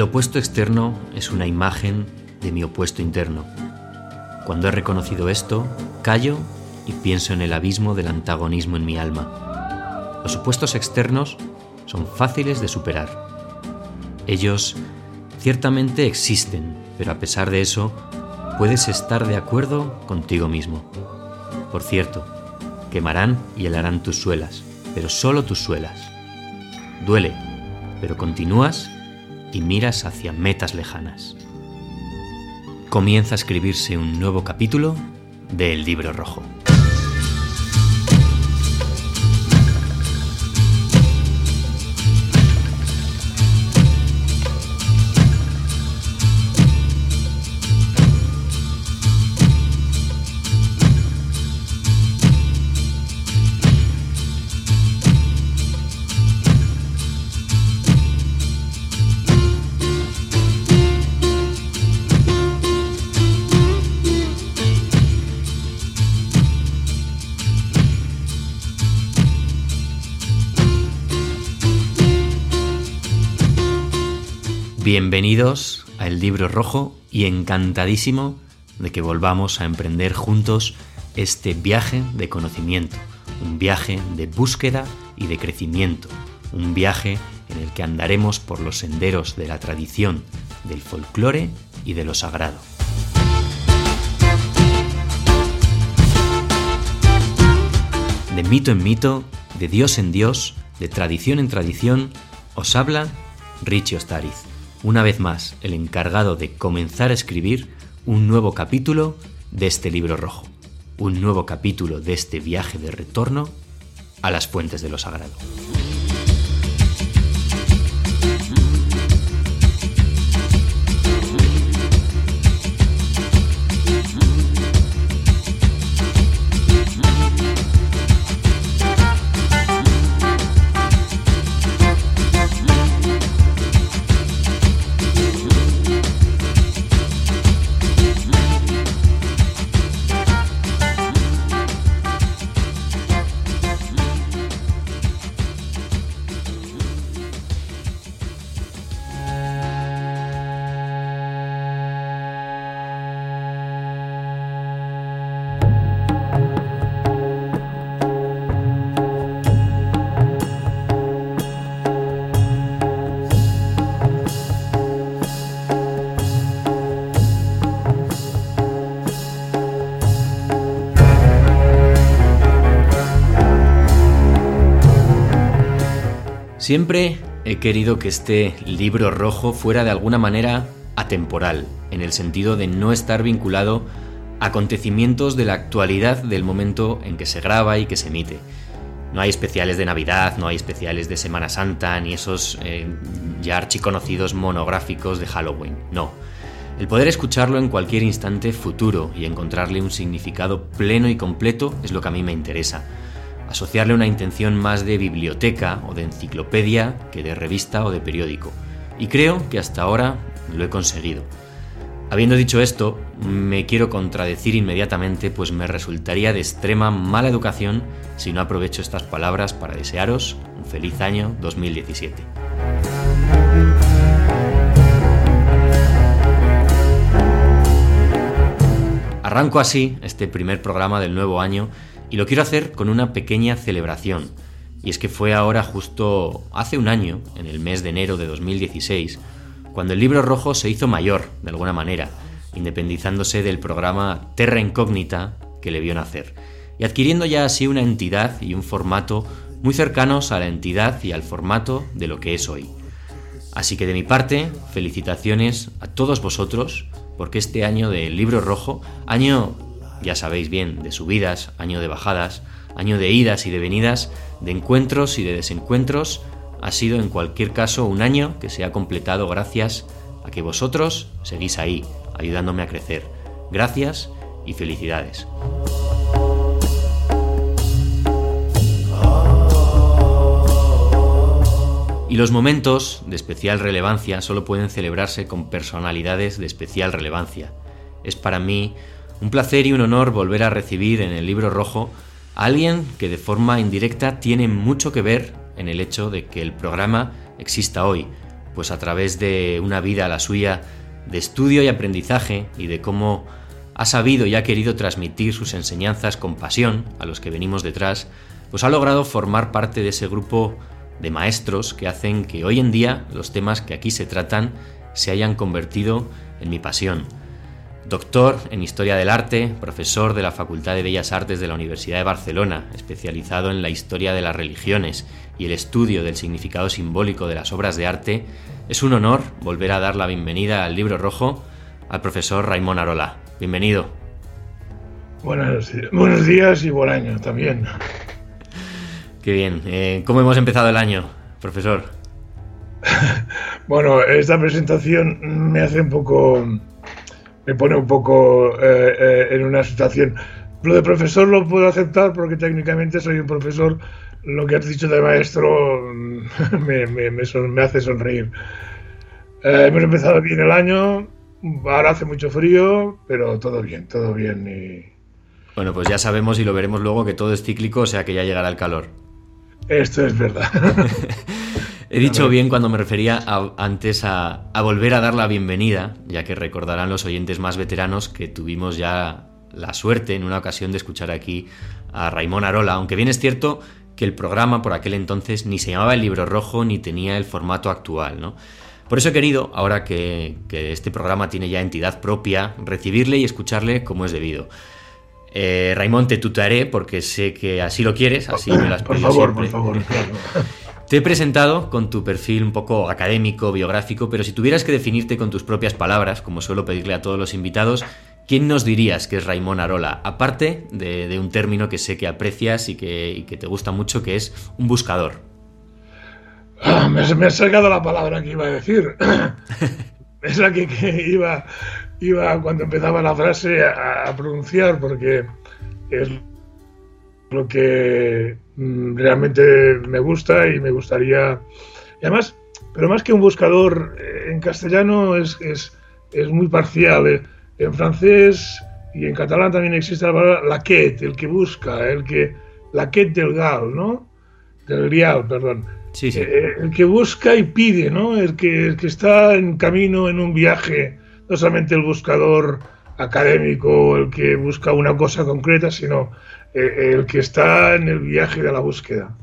El opuesto externo es una imagen de mi opuesto interno. Cuando he reconocido esto, callo y pienso en el abismo del antagonismo en mi alma. Los opuestos externos son fáciles de superar. Ellos ciertamente existen, pero a pesar de eso, puedes estar de acuerdo contigo mismo. Por cierto, quemarán y helarán tus suelas, pero solo tus suelas. Duele, pero continúas y miras hacia metas lejanas. Comienza a escribirse un nuevo capítulo del libro rojo. Bienvenidos a El Libro Rojo y encantadísimo de que volvamos a emprender juntos este viaje de conocimiento, un viaje de búsqueda y de crecimiento, un viaje en el que andaremos por los senderos de la tradición, del folclore y de lo sagrado. De mito en mito, de Dios en Dios, de tradición en tradición, os habla Richie Ostariz una vez más el encargado de comenzar a escribir un nuevo capítulo de este libro rojo, un nuevo capítulo de este viaje de retorno a las fuentes de lo sagrado. Siempre he querido que este libro rojo fuera de alguna manera atemporal, en el sentido de no estar vinculado a acontecimientos de la actualidad del momento en que se graba y que se emite. No hay especiales de Navidad, no hay especiales de Semana Santa, ni esos eh, ya archiconocidos monográficos de Halloween. No. El poder escucharlo en cualquier instante futuro y encontrarle un significado pleno y completo es lo que a mí me interesa asociarle una intención más de biblioteca o de enciclopedia que de revista o de periódico. Y creo que hasta ahora lo he conseguido. Habiendo dicho esto, me quiero contradecir inmediatamente, pues me resultaría de extrema mala educación si no aprovecho estas palabras para desearos un feliz año 2017. Arranco así este primer programa del nuevo año y lo quiero hacer con una pequeña celebración. Y es que fue ahora justo hace un año, en el mes de enero de 2016, cuando el libro rojo se hizo mayor, de alguna manera, independizándose del programa Terra Incógnita que le vio nacer, y adquiriendo ya así una entidad y un formato muy cercanos a la entidad y al formato de lo que es hoy. Así que de mi parte, felicitaciones a todos vosotros, porque este año del libro rojo, año ya sabéis bien, de subidas, año de bajadas, año de idas y de venidas, de encuentros y de desencuentros, ha sido en cualquier caso un año que se ha completado gracias a que vosotros seguís ahí, ayudándome a crecer. Gracias y felicidades. Y los momentos de especial relevancia solo pueden celebrarse con personalidades de especial relevancia. Es para mí un placer y un honor volver a recibir en el libro rojo a alguien que de forma indirecta tiene mucho que ver en el hecho de que el programa exista hoy, pues a través de una vida, la suya, de estudio y aprendizaje y de cómo ha sabido y ha querido transmitir sus enseñanzas con pasión a los que venimos detrás, pues ha logrado formar parte de ese grupo de maestros que hacen que hoy en día los temas que aquí se tratan se hayan convertido en mi pasión. Doctor en Historia del Arte, profesor de la Facultad de Bellas Artes de la Universidad de Barcelona, especializado en la historia de las religiones y el estudio del significado simbólico de las obras de arte, es un honor volver a dar la bienvenida al libro rojo al profesor Raimón Arola. Bienvenido. Buenos, buenos días y buen año también. Qué bien. Eh, ¿Cómo hemos empezado el año, profesor? bueno, esta presentación me hace un poco, me pone un poco eh, eh, en una situación. Lo de profesor lo puedo aceptar porque técnicamente soy un profesor. Lo que has dicho de maestro me, me hace sonreír. hemos empezado bien el año, Ahora hace mucho frío, pero todo bien, todo bien. Y... Bueno, pues ya sabemos y lo veremos luego que todo es cíclico, o sea que ya llegará el calor. Esto es verdad. He dicho bien cuando me refería antes a, a, volver a dar la bienvenida, ya que recordarán los oyentes más veteranos que tuvimos ya la suerte en una ocasión de escuchar aquí a Raimón Arola, aunque bien es cierto que el programa por aquel entonces ni se llamaba el libro rojo ni tenía el formato actual, ¿no? Por eso he querido, ahora que, este programa tiene ya entidad propia, recibirle y escucharle como es debido. Eh, Raimón, te tutearé porque sé que así lo quieres, así me las Por favor, por favor. Te he presentado con tu perfil un poco académico, biográfico, pero si tuvieras que definirte con tus propias palabras, como suelo pedirle a todos los invitados, ¿quién nos dirías que es Raimón Arola? Aparte de, un término que sé que aprecias y que te gusta mucho, que es un buscador. Ah, me, ha sacado la palabra que iba a decir. es la que, iba, iba cuando empezaba la frase a, pronunciar, porque es lo que realmente me gusta y me gustaría. Y además, pero más que un buscador, eh, en castellano es, es, es muy parcial. Eh. En francés y en catalán también existe la palabra la quête, el que busca, el que. Del gal, ¿no? Del grial, perdón eh, el que busca y pide, ¿no? El que, el que está en camino, en un viaje, no solamente el buscador académico, el que busca una cosa concreta, sino el que está en el viaje de la búsqueda.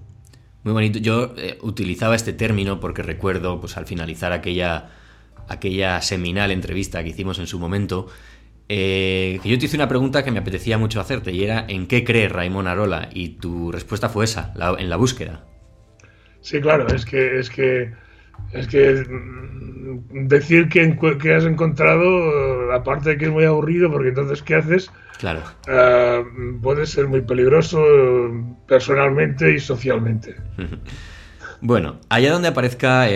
Muy bonito. Yo eh, utilizaba este término porque recuerdo, pues al finalizar aquella, aquella seminal entrevista que hicimos en su momento, que yo te hice una pregunta que me apetecía mucho hacerte y era ¿en qué crees Raimón Arola? Y tu respuesta fue esa, en la búsqueda. Sí, claro, es que es que es que mm, decir que, que has encontrado, aparte de que es muy aburrido, porque entonces ¿qué haces? Claro. Ah, puede ser muy peligroso personalmente y socialmente. Bueno, allá donde aparezca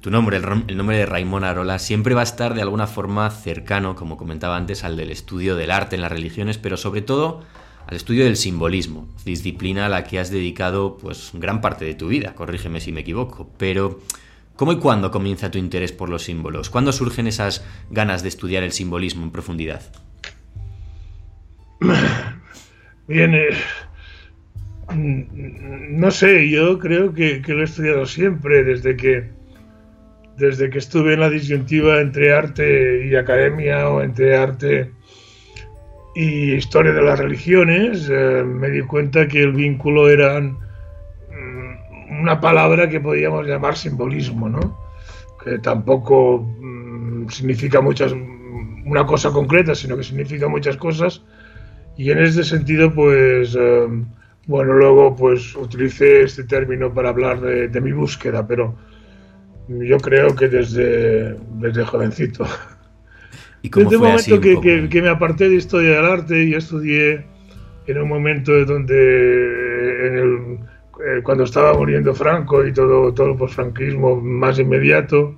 tu nombre, el, nombre de Raimón Arola, siempre va a estar de alguna forma cercano, como comentaba antes, al del estudio del arte en las religiones, pero sobre todo al estudio del simbolismo, disciplina a la que has dedicado pues gran parte de tu vida, corrígeme si me equivoco, pero ¿cómo y cuándo comienza tu interés por los símbolos? ¿Cuándo surgen esas ganas de estudiar el simbolismo en profundidad? Bien, eh, no sé, yo creo que, lo he estudiado siempre, desde que, desde que estuve en la disyuntiva entre arte y academia o entre arte y historia de las religiones, eh, me di cuenta que el vínculo era mm, una palabra que podíamos llamar simbolismo, ¿no? que tampoco mm, significa muchas, una cosa concreta, sino que significa muchas cosas. Y en ese sentido, pues, eh, bueno, luego pues utilicé este término para hablar de, de mi búsqueda, pero yo creo que desde, desde jovencito. Desde el momento que, me aparté de historia del arte y estudié en un momento donde, eh, cuando estaba muriendo Franco y todo, todo el posfranquismo más inmediato,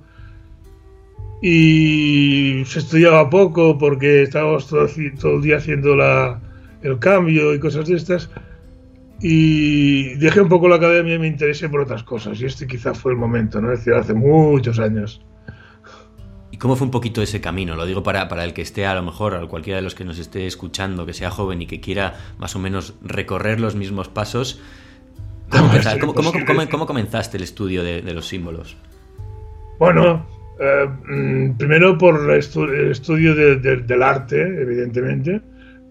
y se estudiaba poco porque estábamos todo, el día haciendo la, el cambio y cosas de estas, y dejé un poco la academia y me interesé por otras cosas, y este quizá fue el momento, ¿no? Es decir, hace muchos años. ¿Y cómo fue un poquito ese camino? Lo digo para, para el que esté a lo mejor, a cualquiera de los que nos esté escuchando, que sea joven y que quiera más o menos recorrer los mismos pasos. ¿Cómo, comenzaste el estudio de, los símbolos? Bueno, eh, mm, primero por el estudio del arte, evidentemente,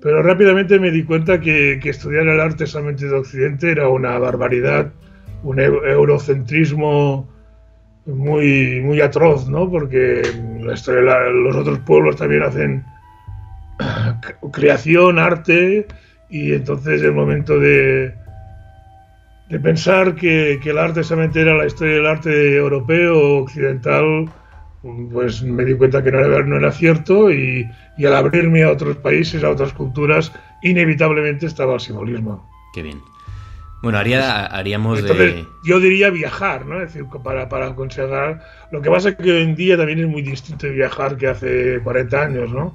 pero rápidamente me di cuenta que, estudiar el arte solamente de Occidente era una barbaridad, un eurocentrismo muy, muy atroz, ¿no? Porque los otros pueblos también hacen creación, arte, y entonces el momento de, de pensar que, el arte solamente era la historia del arte europeo occidental, pues me di cuenta que no era, no era cierto y, al abrirme a otros países, a otras culturas, inevitablemente estaba el simbolismo. Qué bien. Bueno, haría, haríamos de... Yo diría viajar, ¿no? Es decir, para, para aconsejar... Lo que pasa es que hoy en día también es muy distinto viajar que hace 40 años, ¿no?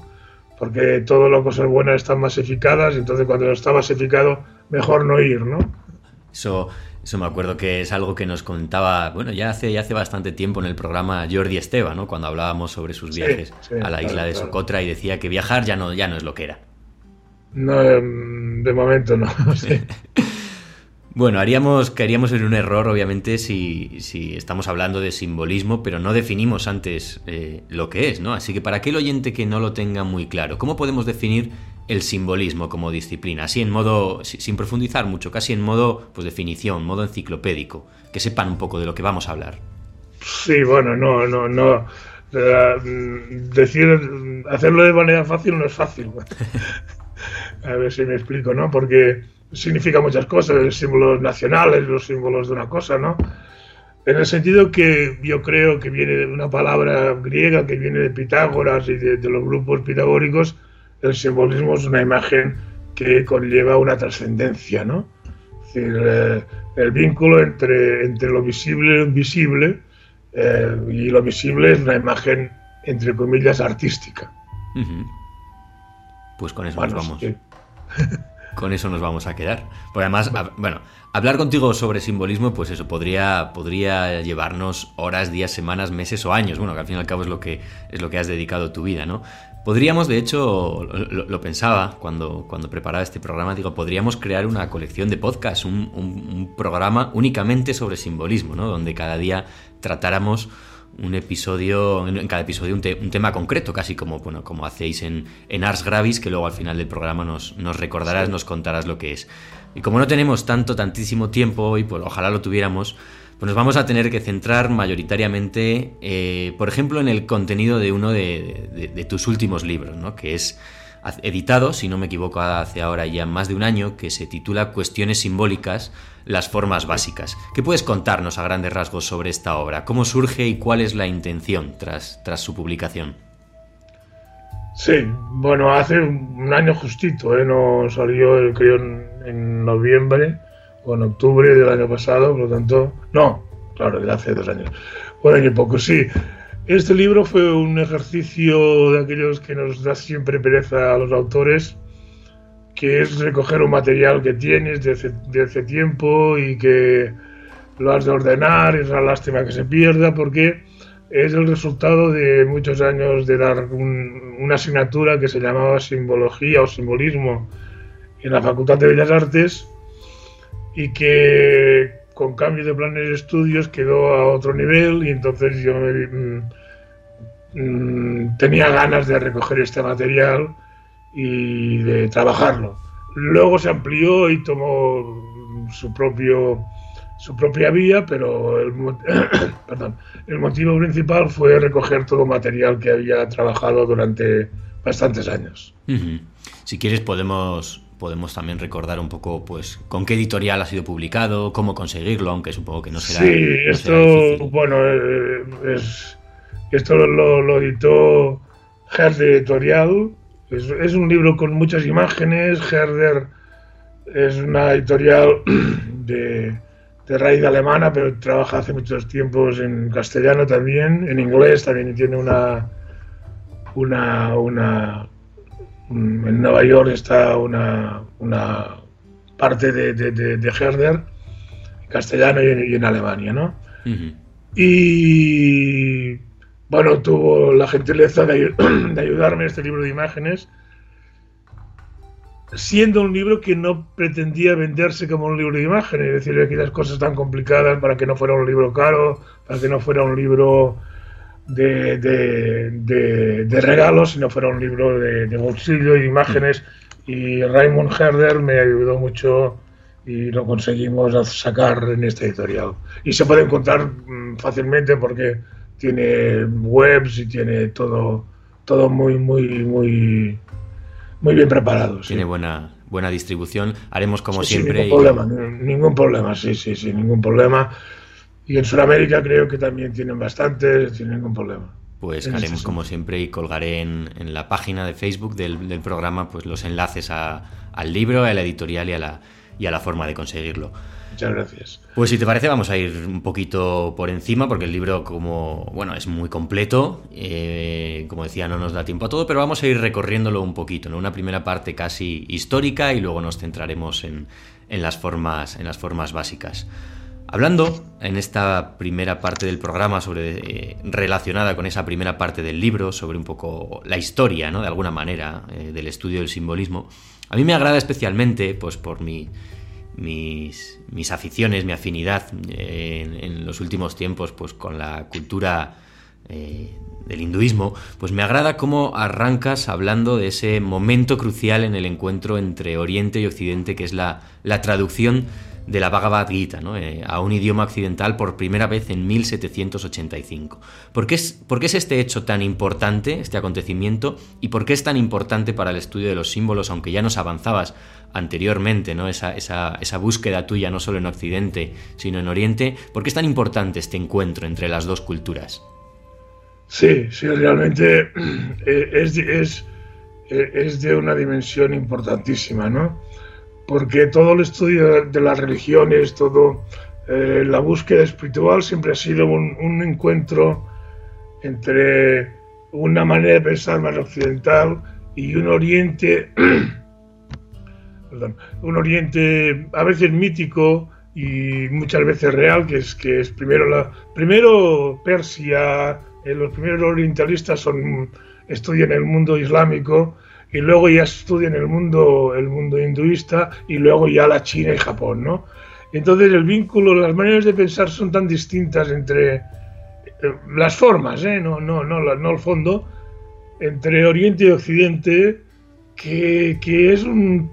Porque todo lo cosas buenas están masificadas, entonces cuando está masificado, mejor no ir, ¿no? Eso, eso me acuerdo que es algo que nos contaba, bueno, ya hace, ya hace bastante tiempo en el programa Jordi Esteba, ¿no? Cuando hablábamos sobre sus viajes a la isla de Socotra y decía que viajar ya no, ya no es lo que era. No, em, de momento no. Bueno, haríamos, caeríamos en un error, obviamente, si, estamos hablando de simbolismo, pero no definimos antes eh, lo que es, ¿no? Así que para aquel oyente que no lo tenga muy claro, ¿cómo podemos definir el simbolismo como disciplina? Así en modo, sin profundizar mucho, casi en modo, pues definición, modo enciclopédico, que sepan un poco de lo que vamos a hablar. Sí, bueno, no, no, no. Mm, decir, hacerlo de manera fácil no es fácil. a ver si me explico, ¿no? Porque significa muchas cosas, los símbolos nacionales, los símbolos de una cosa, ¿no? En el sentido que yo creo que viene de una palabra griega que viene de Pitágoras y de, los grupos pitagóricos, el simbolismo es una imagen que conlleva una trascendencia, ¿no? Es decir, eh, el vínculo entre, entre lo visible y lo invisible, eh, y lo visible es una imagen, entre comillas, artística. Pues con eso nos vamos. con eso nos vamos a quedar. Porque además, bueno, hablar contigo sobre simbolismo, pues eso, podría, podría llevarnos horas, días, semanas, meses o años. Bueno, que al fin y al cabo es lo que, es lo que has dedicado tu vida, ¿no? Podríamos, de hecho, lo, pensaba cuando, cuando preparaba este programa, digo, podríamos crear una colección de podcasts, un, un programa únicamente sobre simbolismo, ¿no? Donde cada día tratáramos un episodio, en cada episodio un, tema concreto, casi como, bueno, como hacéis en, en, Ars Gravis, que luego al final del programa nos, nos recordarás, nos contarás lo que es. Y como no tenemos tanto, tantísimo tiempo hoy, pues ojalá lo tuviéramos, pues nos vamos a tener que centrar mayoritariamente, eh, por ejemplo, en el contenido de uno de, tus últimos libros, ¿no? que es editado, si no me equivoco, hace ahora ya más de un año, que se titula Cuestiones simbólicas, las formas básicas. ¿Qué puedes contarnos a grandes rasgos sobre esta obra? ¿Cómo surge y cuál es la intención tras, tras su publicación? Sí, bueno, hace un año justito, ¿eh? no salió, creo, en, noviembre en octubre del año pasado, por lo tanto, no, claro, de hace dos años, un año y poco, sí. Este libro fue un ejercicio de aquellos que nos da siempre pereza a los autores, que es recoger un material que tienes de hace, tiempo y que lo has de ordenar, es una lástima que se pierda porque es el resultado de muchos años de dar una asignatura que se llamaba simbología o simbolismo en la Facultad de Bellas Artes y que con cambio de planes de estudios quedó a otro nivel y entonces yo mm, mm, tenía ganas de recoger este material y de trabajarlo. Luego se amplió y tomó su propio su propia vía, pero el, perdón, el motivo principal fue recoger todo material que había trabajado durante bastantes años. Si quieres podemos podemos también recordar un poco pues con qué editorial ha sido publicado, cómo conseguirlo, aunque supongo que no será. Sí, esto, bueno, eh, es, esto lo, lo editó Herder Editorial. Es, un libro con muchas imágenes. Herder es una editorial de, de raíz alemana, pero trabaja hace muchos tiempos en castellano también, en inglés también tiene una, una, una en Nueva York está una, una parte de, de, Herder, en castellano y en, Alemania, ¿no? Y bueno, tuvo la gentileza de, de ayudarme en este libro de imágenes, siendo un libro que no pretendía venderse como un libro de imágenes, es decir, aquí las cosas tan complicadas para que no fuera un libro caro, para que no fuera un libro de, de, regalos, sino fuera un libro de, bolsillo y imágenes. Y Raymond Herder me ayudó mucho y lo conseguimos sacar en esta editorial. Y se puede encontrar mm, fácilmente porque tiene webs y tiene todo, todo muy, muy, muy, muy bien preparado. Tiene buena, buena distribución. Haremos como siempre. ningún, problema, ningún problema, sí, sí, sí, ningún problema. Y en Sudamérica creo que también tienen bastantes, sin ningún problema. Pues haremos como siempre y colgaré en, en la página de Facebook del, del, programa pues los enlaces a, al libro, a la editorial y a la, y a la forma de conseguirlo. Muchas gracias. Pues si te parece vamos a ir un poquito por encima porque el libro como bueno es muy completo, eh, como decía no nos da tiempo a todo, pero vamos a ir recorriéndolo un poquito, ¿no? una primera parte casi histórica y luego nos centraremos en, en las formas en las formas básicas. Hablando en esta primera parte del programa sobre eh, relacionada con esa primera parte del libro sobre un poco la historia, ¿no? de alguna manera eh, del estudio del simbolismo, a mí me agrada especialmente pues por mi mis, mis aficiones, mi afinidad eh, en, los últimos tiempos pues con la cultura del hinduismo, pues me agrada cómo arrancas hablando de ese momento crucial en el encuentro entre Oriente y Occidente, que es la, la traducción de la Bhagavad Gita eh, a un idioma occidental por primera vez en 1785. ¿Por qué, es, ¿Por qué es este hecho tan importante, este acontecimiento, y por qué es tan importante para el estudio de los símbolos, aunque ya nos avanzabas anteriormente, ¿no? Esa, búsqueda tuya no solo en Occidente, sino en Oriente. ¿Por qué es tan importante este encuentro entre las dos culturas? Sí, sí, realmente eh, es, es, eh, es de una dimensión importantísima, ¿no? Porque todo el estudio de las religiones, todo eh, la búsqueda espiritual siempre ha sido un, un encuentro entre una manera de pensar más occidental y un oriente un Oriente a veces mítico y muchas veces real, que es que es primero la primero Persia, eh, los primeros orientalistas son estudian el mundo islámico y luego ya estudian el mundo el mundo hinduista y luego ya la China y Japón, ¿no? Entonces el vínculo, las maneras de pensar son tan distintas entre eh, las formas, ¿eh? no, no, no, no el fondo, entre Oriente y Occidente, que, que es un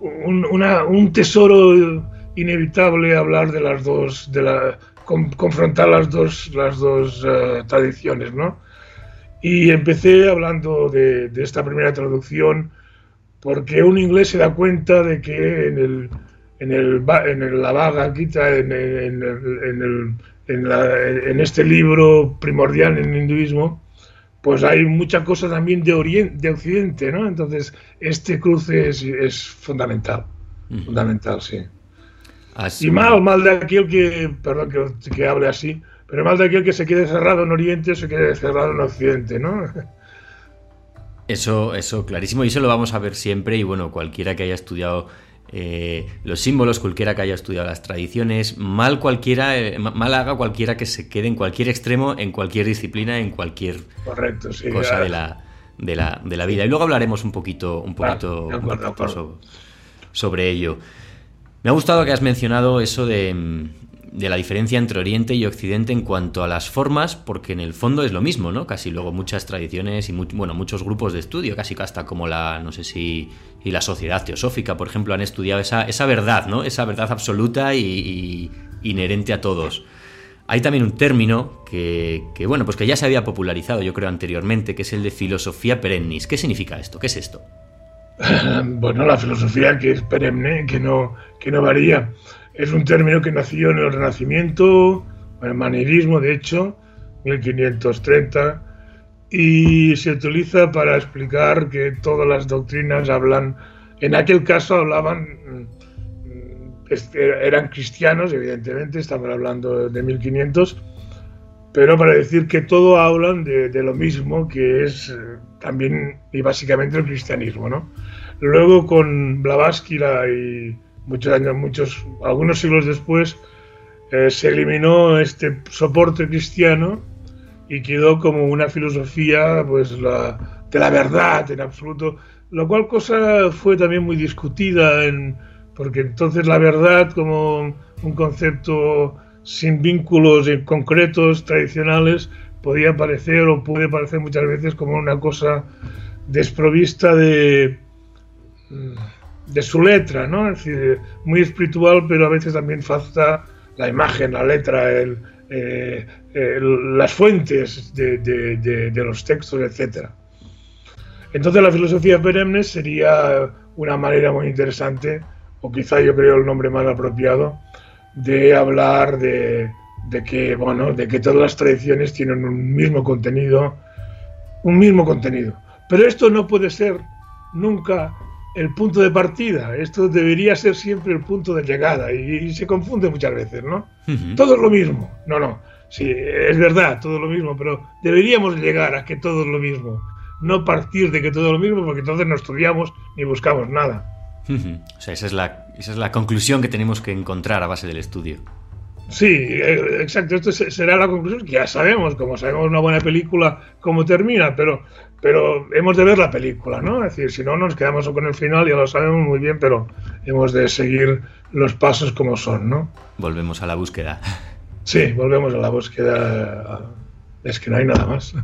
un, tesoro inevitable hablar de las dos, de la, confrontar las dos, las dos eh, tradiciones, ¿no? Y empecé hablando de, esta primera traducción porque un inglés se da cuenta de que en el en el en la vaga Gita en, en, en, en, este libro primordial en el hinduismo pues hay mucha cosa también de Oriente, de Occidente, ¿no? Entonces, este cruce es, fundamental, fundamental, sí. Y mal, mal de aquel que, perdón que, que, hable así, pero mal de aquel que se quede cerrado en Oriente o se quede cerrado en Occidente, ¿no? Eso, eso, clarísimo, y eso lo vamos a ver siempre, y bueno, cualquiera que haya estudiado eh, los símbolos, cualquiera que haya estudiado las tradiciones, mal cualquiera, eh, mal haga cualquiera que se quede en cualquier extremo, en cualquier disciplina, en cualquier cosa de la, de, la, de la, vida. Y luego hablaremos un poquito, un poquito, sobre ello. Me ha gustado que has mencionado eso de, de la diferencia entre Oriente y Occidente en cuanto a las formas, porque en el fondo es lo mismo, ¿no? Casi luego muchas tradiciones y bueno, muchos grupos de estudio, casi hasta como la, no sé si, y la sociedad teosófica, por ejemplo, han estudiado esa, esa verdad, ¿no? Esa verdad absoluta y, inherente a todos. Hay también un término que, que, bueno, pues que ya se había popularizado, yo creo, anteriormente, que es el de filosofía perennis. ¿Qué significa esto? ¿Qué es esto? Bueno, la filosofía que es perenne, que no, que no varía. Es un término que nació en el Renacimiento, en el manierismo, de hecho, 1530, y se utiliza para explicar que todas las doctrinas hablan, en aquel caso hablaban, mm, eran cristianos, evidentemente, estamos hablando de 1500, pero para decir que todo hablan de, lo mismo, que es eh, también y básicamente el cristianismo, ¿no? Luego con Blavatsky y muchos años, muchos, algunos siglos después, eh, se eliminó este soporte cristiano y quedó como una filosofía pues la, de la verdad en absoluto, lo cual cosa fue también muy discutida en, porque entonces la verdad como un concepto sin vínculos concretos tradicionales podía parecer o puede parecer muchas veces como una cosa desprovista de, de su letra, ¿no? Es decir, muy espiritual, pero a veces también falta la imagen, la letra, eh, las fuentes de, los textos, etcétera. Entonces la filosofía perenne sería una manera muy interesante, o quizá yo creo el nombre más apropiado, de hablar de, que bueno, de que todas las tradiciones tienen un mismo contenido, un mismo contenido. Pero esto no puede ser nunca el punto de partida. Esto debería ser siempre el punto de llegada y, se confunde muchas veces, ¿no? Todo es lo mismo. No, no. Sí, es verdad, todo es lo mismo, pero deberíamos llegar a que todo es lo mismo. No partir de que todo es lo mismo porque entonces no estudiamos ni buscamos nada. o sea, esa es, la, esa es la conclusión que tenemos que encontrar a base del estudio. Sí, eh, exacto. Esto será la conclusión que ya sabemos, como sabemos una buena película, cómo termina, pero pero hemos de ver la película, ¿no? Es decir, si no nos quedamos con el final, ya lo sabemos muy bien, pero hemos de seguir los pasos como son, ¿no? Volvemos a la búsqueda. Sí, volvemos a la búsqueda. Es que no hay nada más.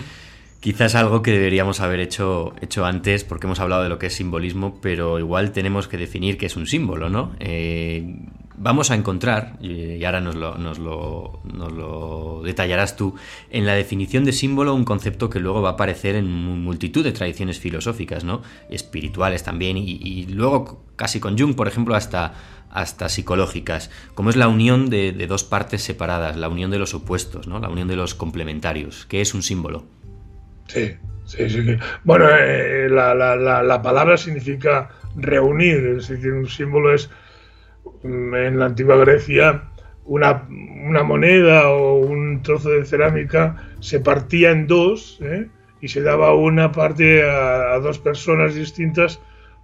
Quizás algo que deberíamos haber hecho, hecho antes, porque hemos hablado de lo que es simbolismo, pero igual tenemos que definir qué es un símbolo, ¿no? Eh, vamos a encontrar, y ahora nos lo, detallarás tú, en la definición de símbolo un concepto que luego va a aparecer en multitud de tradiciones filosóficas, ¿no? espirituales también, y, luego casi con Jung, por ejemplo, hasta, hasta psicológicas, como es la unión de, dos partes separadas, la unión de los opuestos, ¿no? la unión de los complementarios, que es un símbolo. Sí, sí, sí. Bueno, eh, la, la palabra significa reunir, es decir, un símbolo es en la antigua Grecia una, moneda o un trozo de cerámica se partía en dos ¿eh? y se daba una parte a, dos personas distintas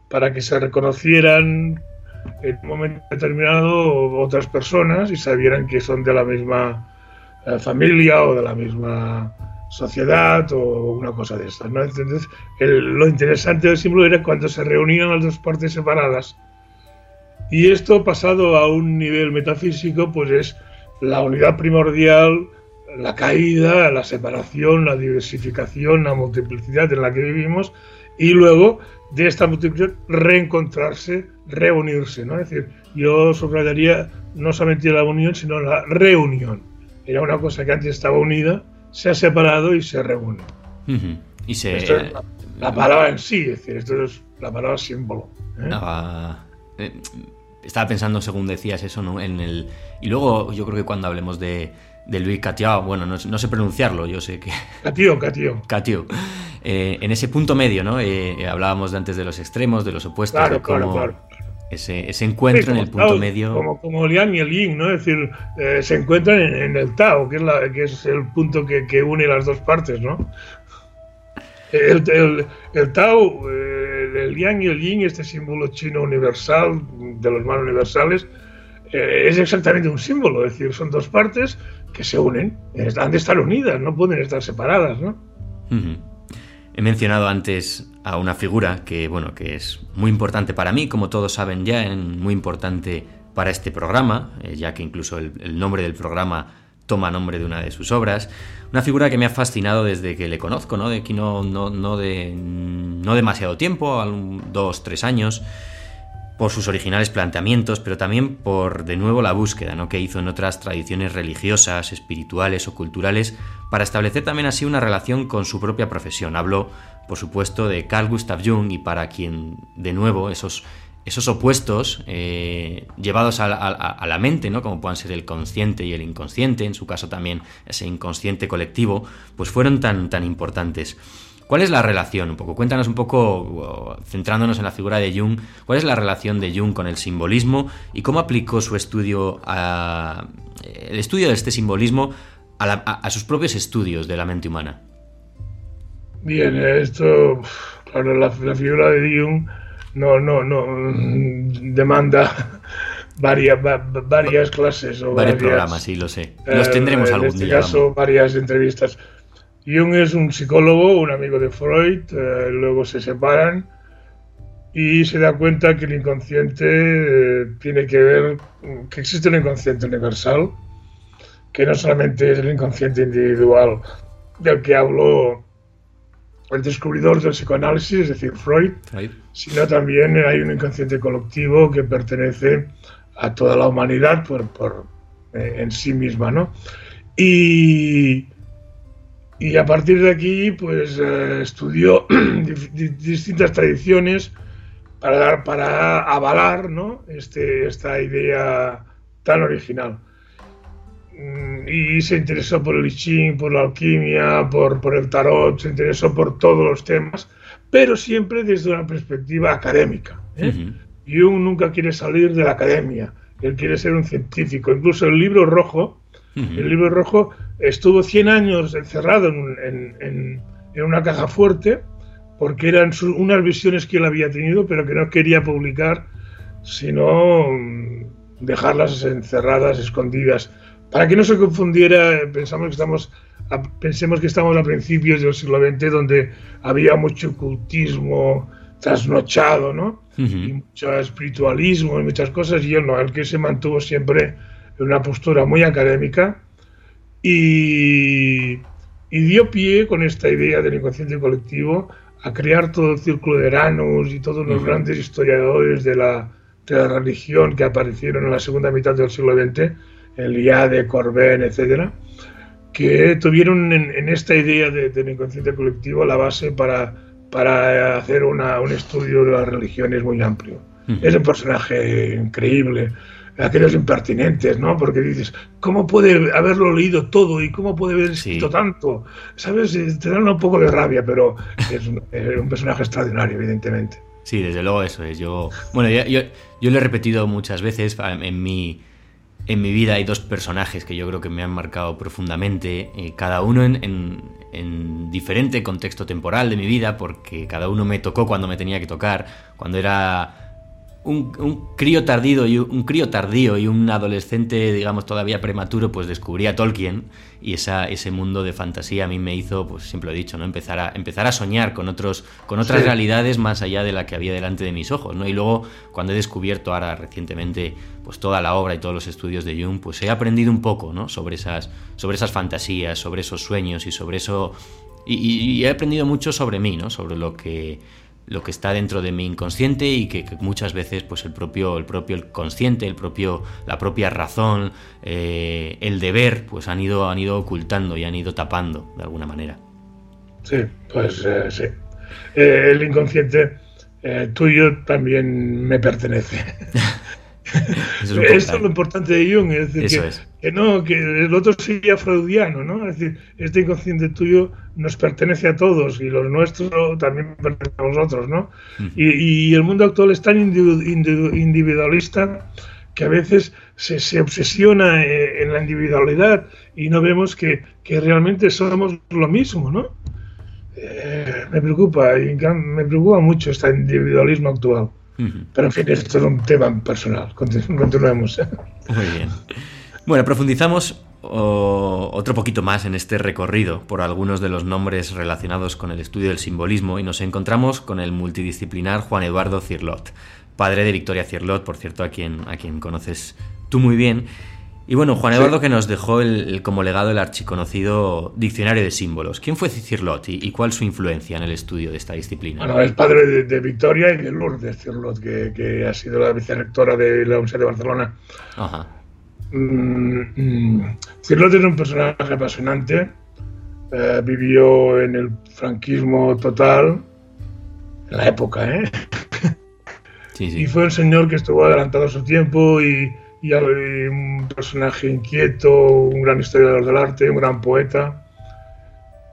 para que se reconocieran en un momento determinado otras personas y sabieran que son de la misma eh, familia o de la misma sociedad o una cosa de estas. lo interesante del símbolo era cuando se reunían las dos partes separadas y esto pasado a un nivel metafísico, pues es la unidad primordial, la caída, la separación, la diversificación, la multiplicidad en la que vivimos, y luego de esta multiplicidad reencontrarse, reunirse, ¿no? Es decir, yo subrayaría no solamente la unión, sino la reunión. Era una cosa que antes estaba unida, se ha separado y se reúne. Y se... la, palabra en sí, es decir, esto es la palabra símbolo. ¿eh? Ah, eh, estaba pensando, según decías eso, ¿no? En el, y luego yo creo que cuando hablemos de, de Luis Catió, bueno, no, sé pronunciarlo, yo sé que... Catió, Catió. Catió. Eh, en ese punto medio, ¿no? Eh, hablábamos de antes de los extremos, de los opuestos, claro, claro, claro. Ese, ese, encuentro en el punto medio. Como, como Liang y el Yin, ¿no? Es decir, eh, se encuentran en, el Tao, que es, la, que es el punto que, que une las dos partes, ¿no? El, el, Tao, el, Yang y el Yin, este símbolo chino universal, de los más universales, eh, es exactamente un símbolo, es decir, son dos partes que se unen, han de estar unidas, no pueden estar separadas, ¿no? He mencionado antes a una figura que, bueno, que es muy importante para mí, como todos saben ya, muy importante para este programa, eh, ya que incluso el nombre del programa toma nombre de una de sus obras. Una figura que me ha fascinado desde que le conozco, ¿no? De aquí no, no, no, de, no demasiado tiempo, dos, tres años, por sus originales planteamientos, pero también por, de nuevo, la búsqueda ¿no? que hizo en otras tradiciones religiosas, espirituales o culturales, para establecer también así una relación con su propia profesión. Hablo, por supuesto, de Carl Gustav Jung y para quien, de nuevo, esos esos opuestos eh, llevados a, la mente, ¿no? como puedan ser el consciente y el inconsciente, en su caso también ese inconsciente colectivo, pues fueron tan, tan importantes. ¿Cuál es la relación? Un poco, cuéntanos un poco, centrándonos en la figura de Jung, ¿cuál es la relación de Jung con el simbolismo y cómo aplicó su estudio, el estudio de este simbolismo a, sus propios estudios de la mente humana? Bien, esto, claro, la, la figura de Jung no, no, no demanda varias, varias clases o varios programas, sí, lo sé. Los tendremos eh, algún día. En este caso, varias entrevistas. Jung es un psicólogo, un amigo de Freud, eh, luego se separan y se da cuenta que el inconsciente eh, tiene que ver, que existe un inconsciente universal que no solamente es el inconsciente individual del que habló el descubridor del psicoanálisis, es decir, Freud, sino también hay un inconsciente colectivo que pertenece a toda la humanidad por, por eh, en sí misma, ¿no? Y, y a partir de aquí, pues eh, estudió distintas tradiciones para, dar, para avalar ¿no? este, esta idea tan original. Mm, y se interesó por el I Ching, por la alquimia, por, por el tarot, se interesó por todos los temas, pero siempre desde una perspectiva académica. ¿eh? Jung nunca quiere salir de la academia, él quiere ser un científico. Incluso el libro rojo, el libro rojo estuvo 100 años encerrado en, en, en una caja fuerte porque eran unas visiones que él había tenido, pero que no quería publicar, sino mm, dejarlas encerradas, escondidas. Para que no se confundiera, pensamos que estamos, pensemos que estamos a principios del siglo XX, donde había mucho ocultismo trasnochado, ¿no? Y mucho espiritualismo y muchas cosas, y él no, el que se mantuvo siempre en una postura muy académica y, y dio pie con esta idea del inconsciente colectivo a crear todo el círculo de Eranos y todos los grandes historiadores de la, de la religión que aparecieron en la segunda mitad del siglo XX, Eliade, Corbin, etcétera, que tuvieron en, esta idea de, del inconsciente colectivo la base para, para hacer una, un estudio de las religiones muy amplio. Es un personaje increíble, aquellos impertinentes, ¿no? Porque dices, ¿cómo puede haberlo leído todo y cómo puede haber escrito tanto? ¿Sabes? Eh, te dan un poco de rabia, pero es un, personaje extraordinario, evidentemente. Sí, desde luego eso es. Yo, bueno, yo, yo, lo he repetido muchas veces en mi, en mi vida hay dos personajes que yo creo que me han marcado profundamente, eh, cada uno en, en, en, diferente contexto temporal de mi vida, porque cada uno me tocó cuando me tenía que tocar, cuando era un, crío tardío y un crío tardío y un adolescente, digamos, todavía prematuro, pues descubría Tolkien y esa, ese mundo de fantasía a mí me hizo, pues siempre lo he dicho, ¿no? Empezar a, empezar a soñar con otros, con otras realidades más allá de la que había delante de mis ojos, ¿no? Y luego, cuando he descubierto ahora recientemente, pues toda la obra y todos los estudios de Jung, pues he aprendido un poco, ¿no? Sobre esas, sobre esas fantasías, sobre esos sueños y sobre eso. y he aprendido mucho sobre mí, ¿no? Sobre lo que lo que está dentro de mi inconsciente y que, muchas veces pues el propio el propio consciente el propio la propia razón eh, el deber pues han ido han ido ocultando y han ido tapando de alguna manera. Sí pues eh, sí. Eh, el inconsciente tuyo también me pertenece Eso es, lo importante de Jung, es decir, que, no, que el otro sería freudiano, ¿no? Es decir, este inconsciente tuyo nos pertenece a todos y los nuestros también pertenecen a nosotros, ¿no? y, el mundo actual es tan individualista que a veces se, obsesiona eh, en la individualidad y no vemos que, realmente somos lo mismo, ¿no? Eh, me preocupa, y me preocupa mucho este individualismo actual. Pero en fin, esto es un tema personal. Continuemos. Muy bien. Bueno, profundizamos otro poquito más en este recorrido por algunos de los nombres relacionados con el estudio del simbolismo y nos encontramos con el multidisciplinar Juan Eduardo Cirlot, padre de Victoria Cirlot, por cierto, a quien, a quien conoces tú muy bien, y bueno, Juan Eduardo que nos dejó el, como legado el archiconocido Diccionario de Símbolos. ¿Quién fue Cirlot y, cuál su influencia en el estudio de esta disciplina? Bueno, es padre de, Victoria y de Lourdes Cirlot, que, ha sido la vicerrectora de la Universidad de Barcelona. Ajá. Mm, mm, Cirlot es un personaje apasionante. Eh, vivió en el franquismo total, en la época, ¿eh? Sí, sí. Y fue un señor que estuvo adelantado a su tiempo y y un personaje inquieto, un gran historiador del arte, un gran poeta,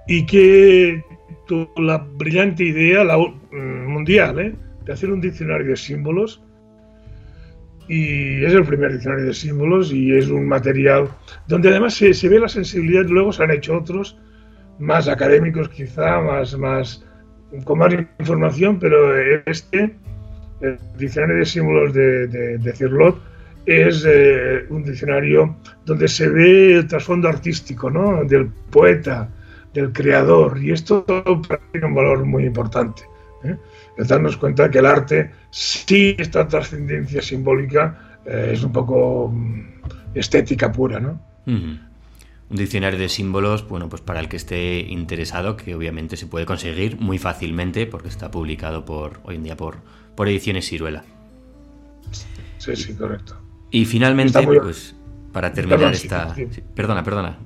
y que tuvo la brillante idea la, mm, mundial ¿eh? de hacer un diccionario de símbolos. Y es el primer diccionario de símbolos y es un material donde además se, se ve la sensibilidad, luego se han hecho otros más académicos quizá, más, más, con más información, pero este, el diccionario de símbolos de, de, de Cirlot, es eh, un diccionario donde se ve el trasfondo artístico ¿no? del poeta, del creador, y esto tiene un valor muy importante. ¿eh? darnos cuenta que el arte, sí, esta trascendencia simbólica, eh, es un poco mm, estética pura. ¿no? Un diccionario de símbolos, bueno, pues para el que esté interesado, que obviamente se puede conseguir muy fácilmente porque está publicado por hoy en día por, por Ediciones Ciruela. Sí, sí, correcto. Y finalmente, pues para terminar esta... Perdona, perdona.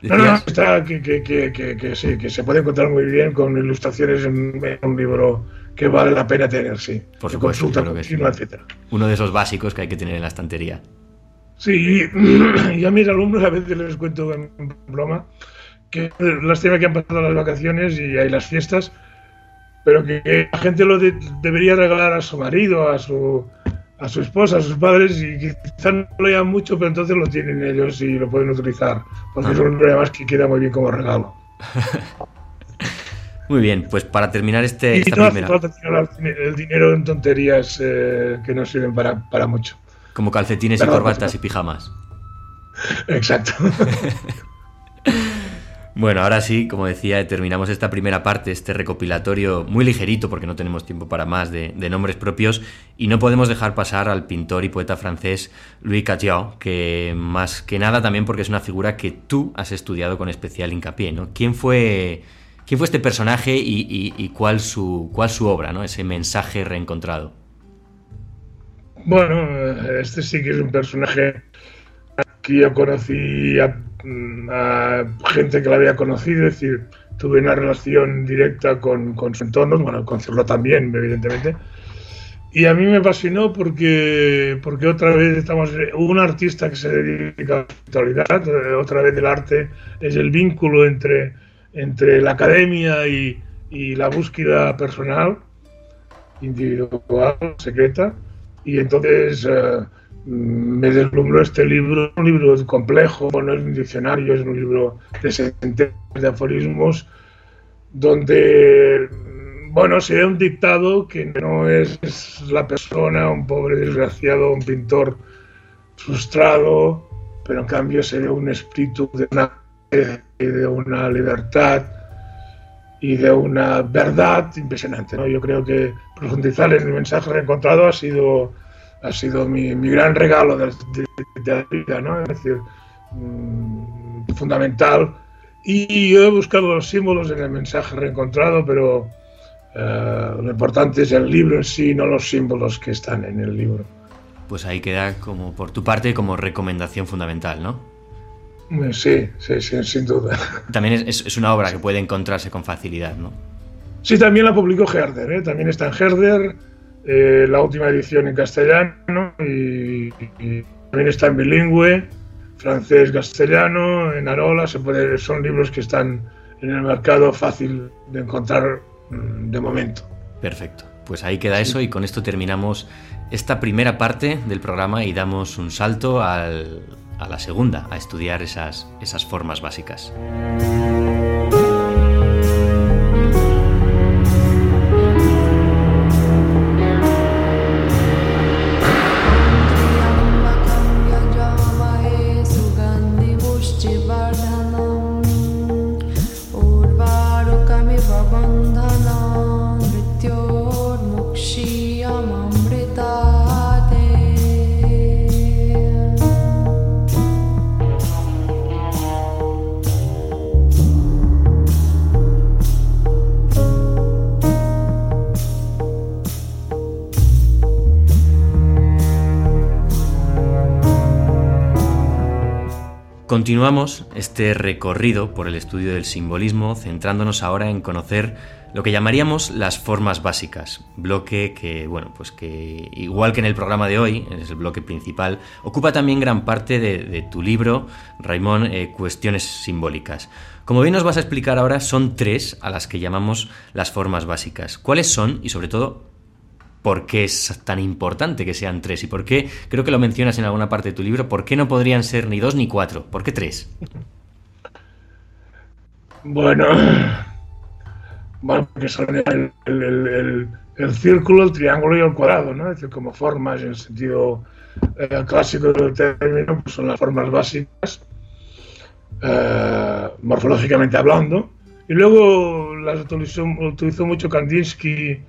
No, no, está que, que, que, que, sí, que se puede encontrar muy bien con ilustraciones en, un libro que vale la pena tener, sí. Por supuesto, consulta continua, etcétera. Uno de esos básicos que hay que tener en la estantería. Sí, y, a mis alumnos a veces les cuento en broma que lástima que han pasado las vacaciones y hay las fiestas, pero que la gente lo debería regalar a su marido, a su, a su esposa, a sus padres, y quizás no lo llevan mucho, pero entonces lo tienen ellos y lo pueden utilizar, porque es un problema que queda muy bien como regalo. muy bien, pues para terminar este, y no Hace falta tirar el dinero en tonterías eh, que no sirven para, para mucho. Como calcetines y corbatas y pijamas. Exacto. Bueno, ahora sí, como decía, terminamos esta primera parte, este recopilatorio muy ligerito, porque no tenemos tiempo para más, de, nombres propios, y no podemos dejar pasar al pintor y poeta francés Louis Cajot, que más que nada también porque es una figura que tú has estudiado con especial hincapié, ¿no? ¿Quién fue, quién fue este personaje y, cuál, su, cuál su obra, ¿no? Ese mensaje reencontrado. Bueno, este sí que es un personaje que yo conocí gente que la había conocido, es decir, tuve una relación directa con, su entorno, bueno, con Cirlo también, evidentemente. Y a mí me apasionó porque, porque otra vez estamos, un artista que se dedica a la espiritualidad, otra vez el arte es el vínculo entre, entre la academia y, y la búsqueda personal, individual, secreta. Y entonces eh, me deslumbró este libro, un libro complejo, no es un diccionario, es un libro de sentencias, de aforismos, donde, bueno, se un dictado que no es la persona, un pobre desgraciado, un pintor frustrado, pero en cambio se ve un espíritu de una, de una libertad y de una verdad impresionante. ¿no? Yo creo que profundizar en el mensaje reencontrado ha sido, ha sido mi, mi gran regalo de, la vida, ¿no? es decir, mm, fundamental. Y yo he buscado los símbolos en el mensaje reencontrado, pero eh, lo importante es el libro en sí, no los símbolos que están en el libro. Pues ahí queda como por tu parte como recomendación fundamental, ¿no? Sí, sí, sí, sin duda. También es, es, una obra que puede encontrarse con facilidad, ¿no? Sí, también la publicó Herder, ¿eh? también está en Herder, eh, la última edición en castellano y, también está en bilingüe, francés-castellano, en Arola, se puede, son libros que están en el mercado fácil de encontrar mm, de momento. Perfecto, pues ahí queda eso y con esto terminamos esta primera parte del programa y damos un salto al, a la segunda, a estudiar esas, esas formas básicas. Continuamos este recorrido por el estudio del simbolismo, centrándonos ahora en conocer lo que llamaríamos las formas básicas, bloque que, bueno, pues que igual que en el programa de hoy, es el bloque principal, ocupa también gran parte de, tu libro, Raimón, eh, Cuestiones Simbólicas. Como bien nos vas a explicar ahora, son tres a las que llamamos las formas básicas. ¿Cuáles son y sobre todo por qué es tan importante que sean tres y por qué, creo que lo mencionas en alguna parte de tu libro, por qué no podrían ser ni dos ni cuatro, ¿por qué tres? Bueno, porque son el, el, círculo, el triángulo y el cuadrado, ¿no? Es decir, como formas en el sentido eh, clásico del término, pues son las formas básicas, eh, morfológicamente hablando. Y luego las utilizó, utilizó mucho Kandinsky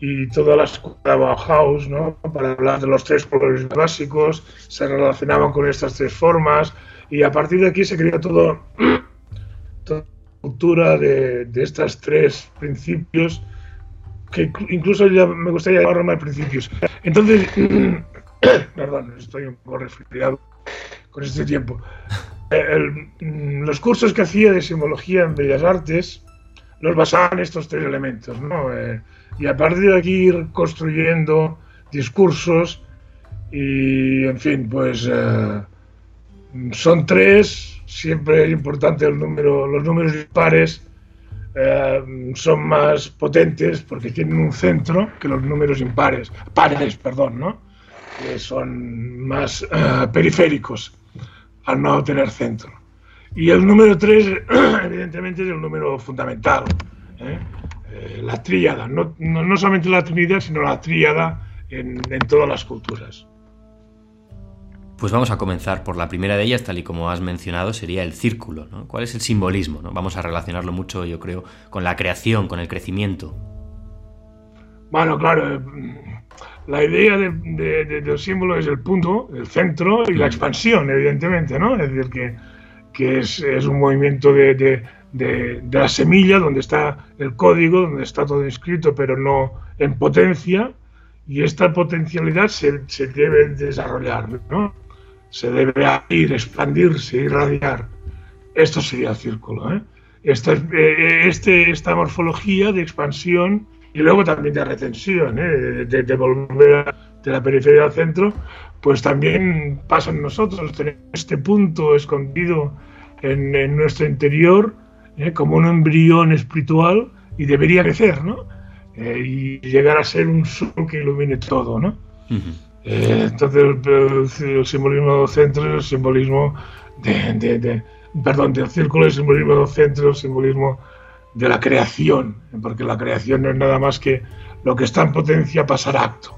y toda la escuela Bauhaus, ¿no? para hablar de los tres colores básicos, se relacionaban con estas tres formas y a partir de aquí se creó todo, toda la cultura de, de estos tres principios que incluso ya me gustaría llamarlo principios. Entonces, perdón, estoy un poco resfriado con este tiempo. Mm, los cursos que hacía de simbología en Bellas Artes los basaban en estos tres elementos, ¿no? Eh, y a partir de aquí ir construyendo discursos y, en fin, pues eh, son tres, siempre es importante el número, los números dispares eh, son más potentes porque tienen un centro que los números impares, pares, perdón, ¿no? Que son más periféricos al no tener centro. Y el número 3, evidentemente, es el número fundamental. ¿eh? Eh, la tríada, no, no, solamente la Trinidad, sino la tríada en, en, todas las culturas. Pues vamos a comenzar por la primera de ellas, tal y como has mencionado, sería el círculo. ¿no? ¿Cuál es el simbolismo? ¿no? Vamos a relacionarlo mucho, yo creo, con la creación, con el crecimiento. Bueno, claro, eh, la idea de, del símbolo es el punto, el centro y la expansión, evidentemente, ¿no? Es decir, que, que es, es, un movimiento de, de, la semilla donde está el código, donde está todo escrito, pero no en potencia, y esta potencialidad se, se debe desarrollar, ¿no? Se debe ir, expandirse, irradiar. Esto sería el círculo, ¿eh? Esta, eh, este, esta morfología de expansión y luego también de retención, ¿eh? de, volver de la periferia al centro, pues también pasa en nosotros, tenemos este punto escondido en, nuestro interior ¿eh? como un embrión espiritual y debería crecer, ¿no? Eh, y llegar a ser un sol que ilumine todo, ¿no? entonces el, simbolismo del centro es el simbolismo de, perdón, del círculo, el simbolismo del centro, el simbolismo de la creación, porque la creación no es nada más que lo que está en potencia pasar acto.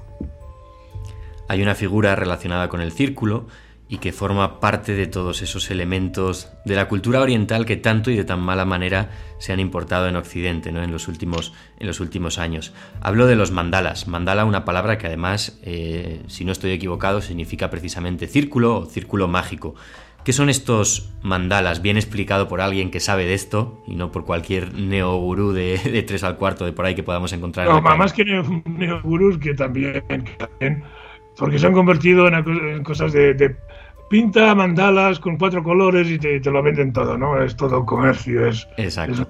Hay una figura relacionada con el círculo y que forma parte de todos esos elementos de la cultura oriental que tanto y de tan mala manera se han importado en Occidente ¿no? en, los últimos, en los últimos años. Hablo de los mandalas. Mandala, una palabra que además, eh, si no estoy equivocado, significa precisamente círculo o círculo mágico. ¿Qué son estos mandalas? Bien explicado por alguien que sabe de esto y no por cualquier neogurú de, de 3 al cuarto de por ahí que podamos encontrar. No, más que neogurús que también, porque se han convertido en, cosas de, pinta mandalas con cuatro colores y te, lo venden todo, ¿no? Es todo comercio, es, Exacto.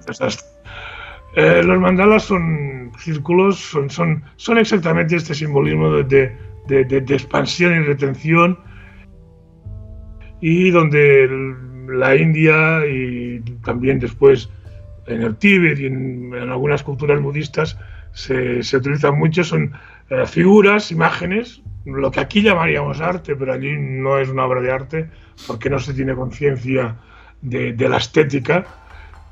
Eh, los mandalas son círculos, son, son, son exactamente este simbolismo de, de expansión y retención y donde la India y también después en el Tíbet y en, algunas culturas budistas se, se utilizan mucho, son eh, figuras, imágenes, lo que aquí llamaríamos arte, pero allí no es una obra de arte porque no se tiene conciencia de, de, la estética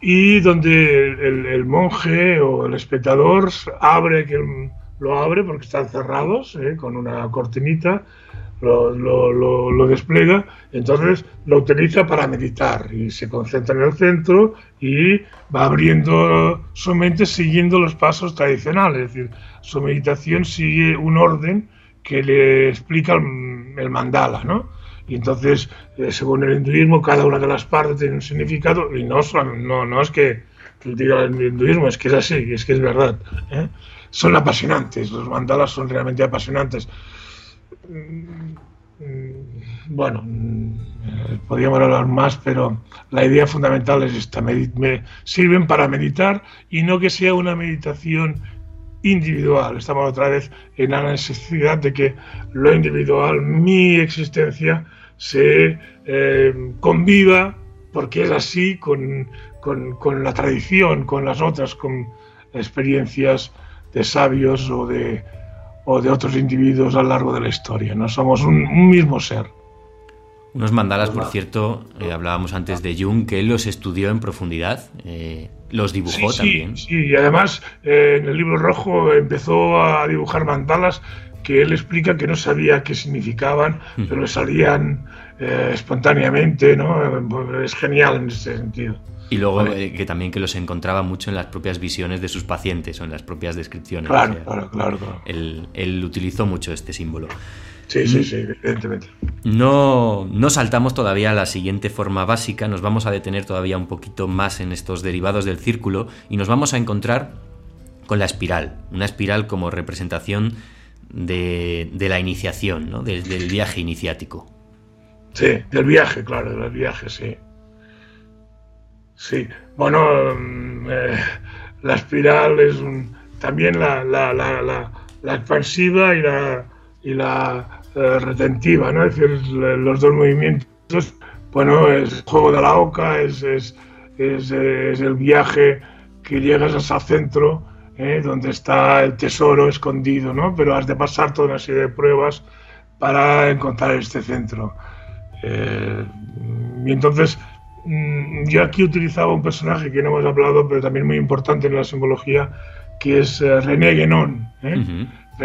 y donde el, monje o el espectador abre, que lo abre porque están cerrados eh, con una cortinita lo, lo, despliega, entonces lo utiliza para meditar y se concentra en el centro y va abriendo su mente siguiendo los pasos tradicionales, es decir, su meditación sigue un orden que le explica el, mandala, ¿no? Y entonces, eh, según el hinduismo, cada una de las partes tiene un significado y no, no, no es que, diga el hinduismo, es que es así, es que es verdad. ¿eh? Son apasionantes, los mandalas son realmente apasionantes. Mm, bueno, mm, podríamos hablar más, pero la idea fundamental es esta. Me, sirven para meditar y no que sea una meditación individual. Estamos otra vez en la necesidad de que lo individual, mi existencia, se eh, conviva, porque es así, con, con la tradición, con las otras, con experiencias de sabios o de o de otros individuos a lo largo de la historia. No somos un, mismo ser. Unos mandalas, por cierto, eh, hablábamos antes de Jung, que él los estudió en profundidad, eh, los dibujó también. Sí, y además eh, en el libro rojo empezó a dibujar mandalas que él explica que no sabía qué significaban, pero pero salían espontáneamente, ¿no? Es genial en ese sentido. Y luego eh, que también que los encontraba mucho en las propias visiones de sus pacientes o en las propias descripciones. Claro, claro, claro. Él, utilizó mucho este símbolo. Sí, sí, sí, evidentemente. No, no saltamos todavía a la siguiente forma básica, nos vamos a detener todavía un poquito más en estos derivados del círculo y nos vamos a encontrar con la espiral, una espiral como representación de, la iniciación, ¿no? del, viaje iniciático. Sí, del viaje, claro, del viaje, sí. Sí, bueno, mm, eh, la espiral es también la, la, la, expansiva y la, y la eh, retentiva, ¿no? Es decir, los dos movimientos, bueno, es juego de la oca, es, es, es, el viaje que llegas hasta el centro ¿eh? donde está el tesoro escondido, ¿no? Pero has de pasar toda una serie de pruebas para encontrar este centro. Eh, y entonces, mm, yo aquí utilizaba un personaje que no hemos hablado, pero también muy importante en la simbología, que es René Guénon.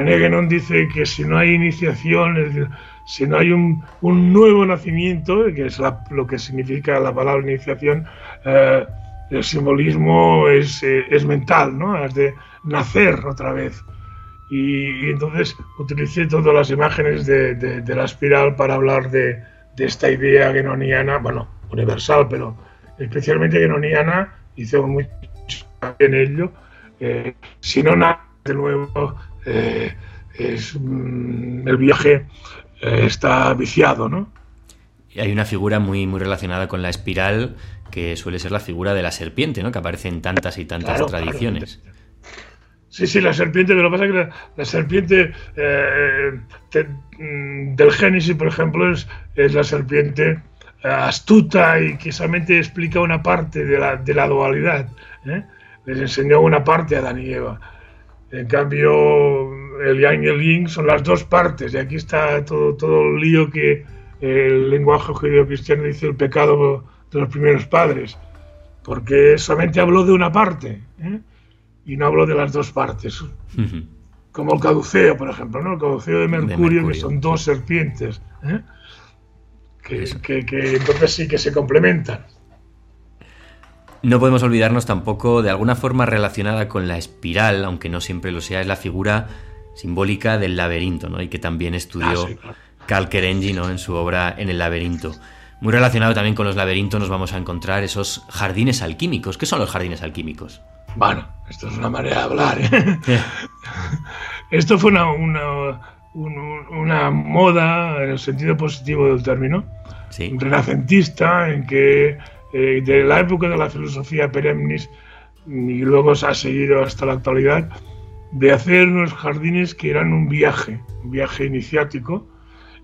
Guénon dice que si no hay iniciación, es decir, si no hay un, nuevo nacimiento, que es lo que significa la palabra iniciación, el simbolismo es, eh, es mental, ¿no? Has de nacer otra vez. Y, entonces utilicé todas las imágenes de, de, la espiral para hablar de, de, esta idea genoniana, bueno, universal, pero especialmente genoniana, hice mucho en ello. Eh, si no nace de nuevo, eh, es, mm, el viaje está viciado, ¿no? Y hay una figura muy, muy relacionada con la espiral que suele ser la figura de la serpiente, ¿no? Que aparece en tantas y tantas tradiciones. Sí, sí, la serpiente, pero lo que pasa es que la, serpiente eh, mm, del Génesis, por ejemplo, es, es la serpiente eh, astuta y que solamente explica una parte de la, de la dualidad. ¿eh? Les enseñó una parte a Adán y Eva. En cambio, el yang y el yin son las dos partes, y aquí está todo, todo el lío que el lenguaje judío-cristiano dice el pecado de los primeros padres, porque solamente habló de una parte ¿eh? y no habló de las dos partes. Como el caduceo, por ejemplo, ¿no? el caduceo de Mercurio, que son dos serpientes, ¿eh? que, que entonces sí que se complementan. No podemos olvidarnos tampoco de alguna forma relacionada con la espiral, aunque no siempre lo sea, es la figura simbólica del laberinto, ¿no? Y que también estudió ah, Kalkerenji, ¿no? En su obra En el laberinto. Muy relacionado también con los laberintos nos vamos a encontrar esos jardines alquímicos. ¿Qué son los jardines alquímicos? Bueno, esto es una manera de hablar. ¿eh? esto fue una, una, moda en el sentido positivo del término, renacentista, en que eh, de la época de la filosofía peremnis y luego se ha seguido hasta la actualidad, de hacer unos jardines que eran un viaje, un viaje iniciático,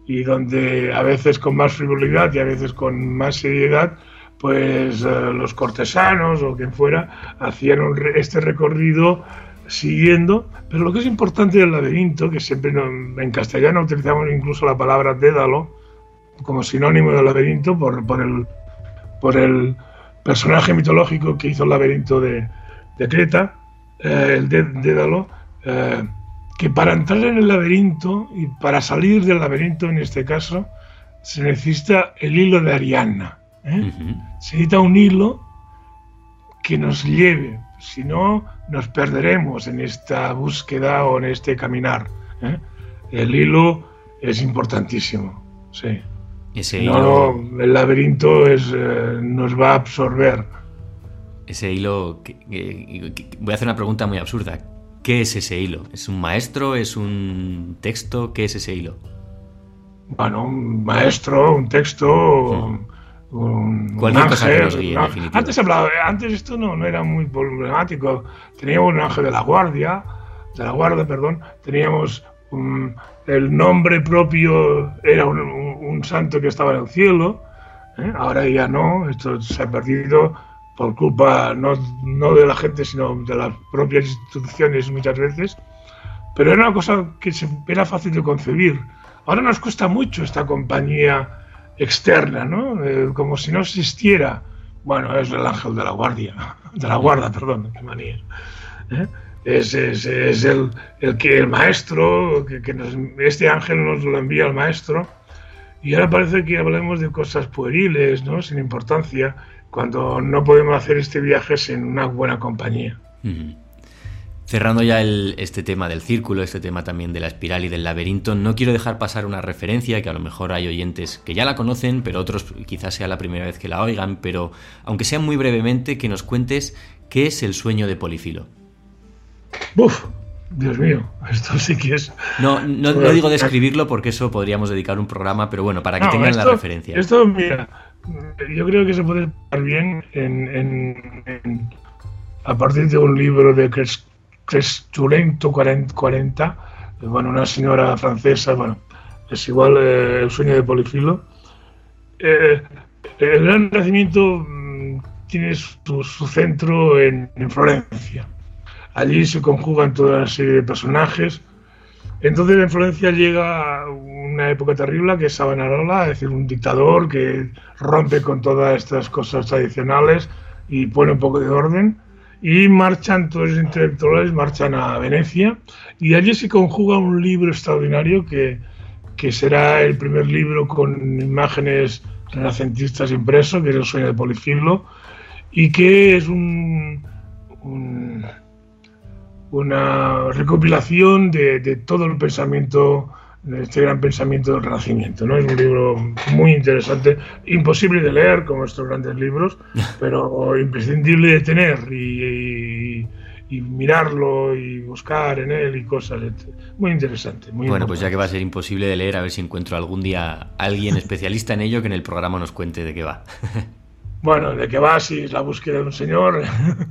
y donde a veces con más frivolidad y a veces con más seriedad, pues eh, los cortesanos o quien fuera hacían este recorrido siguiendo, pero lo que es importante del laberinto, que siempre en castellano utilizamos incluso la palabra dédalo como sinónimo del laberinto por, por, el, por el personaje mitológico que hizo el laberinto de, de Creta, eh, el dédalo, eh, que para entrar en el laberinto y para salir del laberinto en este caso se necesita el hilo de Ariana. ¿eh? Se necesita un hilo que nos lleve, si no nos perderemos en esta búsqueda o en este caminar. El hilo es importantísimo, sí. Ese hilo... el laberinto es, eh, nos va a absorber. Ese hilo, voy a hacer una pregunta muy absurda. ¿Qué es ese hilo? ¿Es un maestro? ¿Es un texto? ¿Qué es ese hilo? Bueno, un maestro, un texto, un, Cualquier cosa que nos guíe, Antes, hablaba, antes esto no, no era muy problemático. Teníamos un ángel de la guardia, de la guardia, perdón. Teníamos el nombre propio, era un, santo que estaba en el cielo. ¿eh? Ahora ya no, esto se ha perdido por culpa no, no, de la gente, sino de las propias instituciones muchas veces, pero era una cosa que se, era fácil de concebir. Ahora nos cuesta mucho esta compañía externa, ¿no? Eh, como si no existiera. Bueno, es el ángel de la guardia, de la guarda, perdón, qué manía. ¿eh? Es, el, que el maestro, que, este ángel nos lo envía al maestro, Y ahora parece que hablamos de cosas pueriles, ¿no? Sin importancia, cuando no podemos hacer este viaje sin una buena compañía. Cerrando ya este tema del círculo, este tema también de la espiral y del laberinto, no quiero dejar pasar una referencia que a lo mejor hay oyentes que ya la conocen, pero otros quizás sea la primera vez que la oigan, pero aunque sea muy brevemente, que nos cuentes qué es el sueño de Polifilo. Uf, Dios mío, esto sí que es... No, no, digo describirlo porque eso podríamos dedicar un programa, pero bueno, para que tengan la referencia. Esto, mira, yo creo que se puede estar bien en, a partir de un libro de Cresturento 40, bueno, una señora francesa, bueno, es igual eh, el sueño de Polifilo. Eh, el gran nacimiento mm, tiene su, centro en, Florencia. Allí se conjugan toda una serie de personajes. Entonces en Florencia llega una época terrible que es Savonarola, es decir, un dictador que rompe con todas estas cosas tradicionales y pone un poco de orden y marchan todos los intelectuales, marchan a Venecia y allí se conjuga un libro extraordinario que, que será el primer libro con imágenes renacentistas impreso, que es El sueño de Polifilo, y que es un, una recopilación de, de, todo el pensamiento este gran pensamiento del Renacimiento. ¿no? Es un libro muy interesante, imposible de leer como estos grandes libros, pero imprescindible de tener y, mirarlo y buscar en él y cosas. Muy interesante. bueno, pues ya que va a ser imposible de leer, a ver si encuentro algún día alguien especialista en ello que en el programa nos cuente de qué va. Bueno, de qué va, si es la búsqueda de un señor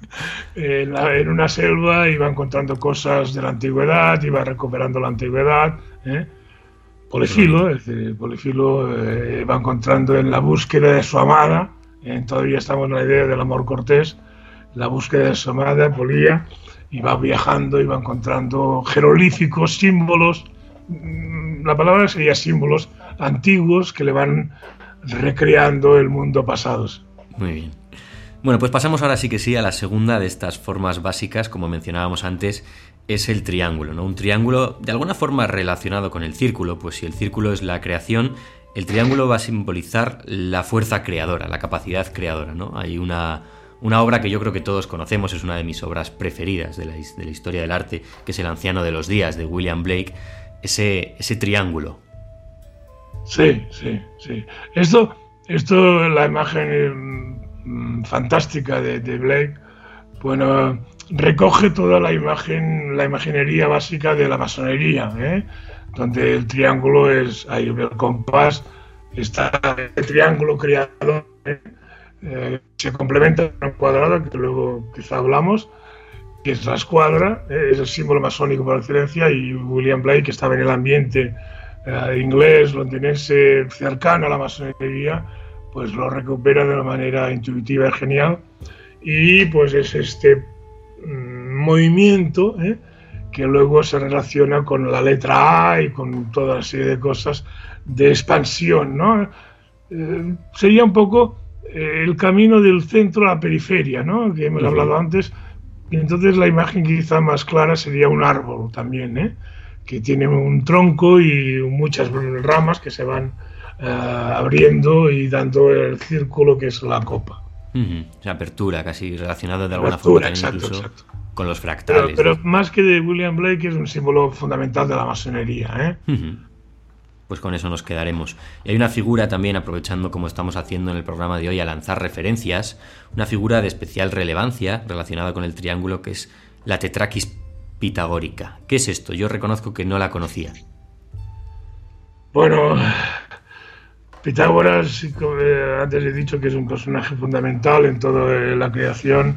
en, en, una selva y va encontrando cosas de la antigüedad y va recuperando la antigüedad. ¿eh? Polifilo, es decir, Polifilo eh, va encontrando en la búsqueda de su amada, eh, todavía estamos en la idea del amor cortés, la búsqueda de su amada, Polía, y va viajando y va encontrando jeroglíficos, símbolos, mm, la palabra sería símbolos antiguos que le van recreando el mundo pasado. Muy bien. Bueno, pues pasamos ahora sí que sí a la segunda de estas formas básicas, como mencionábamos antes, es el triángulo, ¿no? Un triángulo de alguna forma relacionado con el círculo, pues si el círculo es la creación, el triángulo va a simbolizar la fuerza creadora, la capacidad creadora, ¿no? Hay una, una obra que yo creo que todos conocemos, es una de mis obras preferidas de la, de la, historia del arte, que es El anciano de los días, de William Blake, ese, ese triángulo. Sí, sí, sí. Esto, esto la imagen mm, fantástica de, de Blake, bueno, recoge toda la imagen, la imaginería básica de la masonería, ¿eh? donde el triángulo es, ahí el compás, está el triángulo creado, ¿eh? Eh, se complementa con un cuadrado, que luego quizá hablamos, que es la escuadra, es el símbolo masónico por excelencia, y William Blake, que estaba en el ambiente inglés, londinense, cercano a la masonería, pues lo recupera de una manera intuitiva y genial. Y pues es este Mm, movimiento ¿eh? que luego se relaciona con la letra A y con toda la serie de cosas de expansión. ¿no? Eh, sería un poco eh, el camino del centro a la periferia, ¿no? que hemos hablado antes. Y entonces la imagen quizá más clara sería un árbol también, que tiene un tronco y muchas ramas que se van abriendo y dando el círculo que es la copa apertura casi relacionada de alguna forma incluso con los fractales. Pero, más que de William Blake es un símbolo fundamental de la masonería. ¿eh? Pues con eso nos quedaremos. Y hay una figura también, aprovechando como estamos haciendo en el programa de hoy a lanzar referencias, una figura de especial relevancia relacionada con el triángulo que es la tetraquis pitagórica. ¿Qué es esto? Yo reconozco que no la conocía. Bueno, Pitágoras, eh, antes he dicho que es un personaje fundamental en toda eh, la creación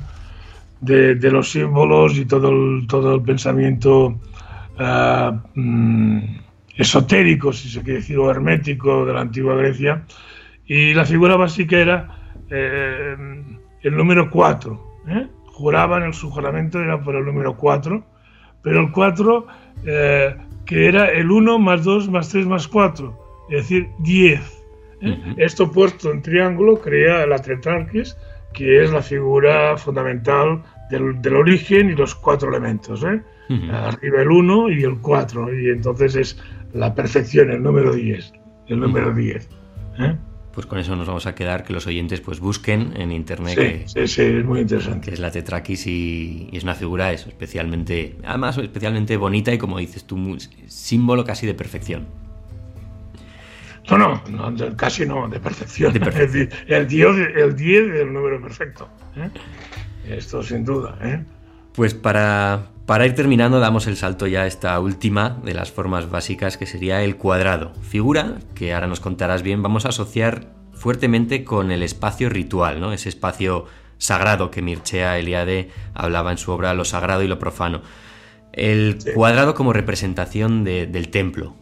de, los símbolos y todo el, todo el pensamiento eh, mm, esotérico, si se quiere decir, o hermético de la antigua Grecia. Y la figura básica era el número 4. Juraban, el su juramento era por el número 4, pero el 4, que era el 1 más 2 más 3 más 4, es decir, 10. Esto puesto en triángulo crea la tetrarquis, que es la figura fundamental del, origen y los cuatro elementos. ¿eh? Arriba el 1 y el 4, y entonces es la perfección, el número 10. el número 10. ¿eh? Pues con eso nos vamos a quedar, que los oyentes pues busquen en internet. Sí, sí, es muy interesante. Que es la Tetrakis y, es una figura eso, especialmente, además especialmente bonita y como dices tú, símbolo casi de perfección. No, no, casi no, de perfección. El 10 el del número perfecto. ¿eh? Esto sin duda. ¿eh? Pues para, para ir terminando damos el salto ya a esta última de las formas básicas que sería el cuadrado. Figura que ahora nos contarás bien, vamos a asociar fuertemente con el espacio ritual, ¿no? ese espacio sagrado que Mircea Eliade hablaba en su obra Lo sagrado y lo profano. El cuadrado como representación del templo.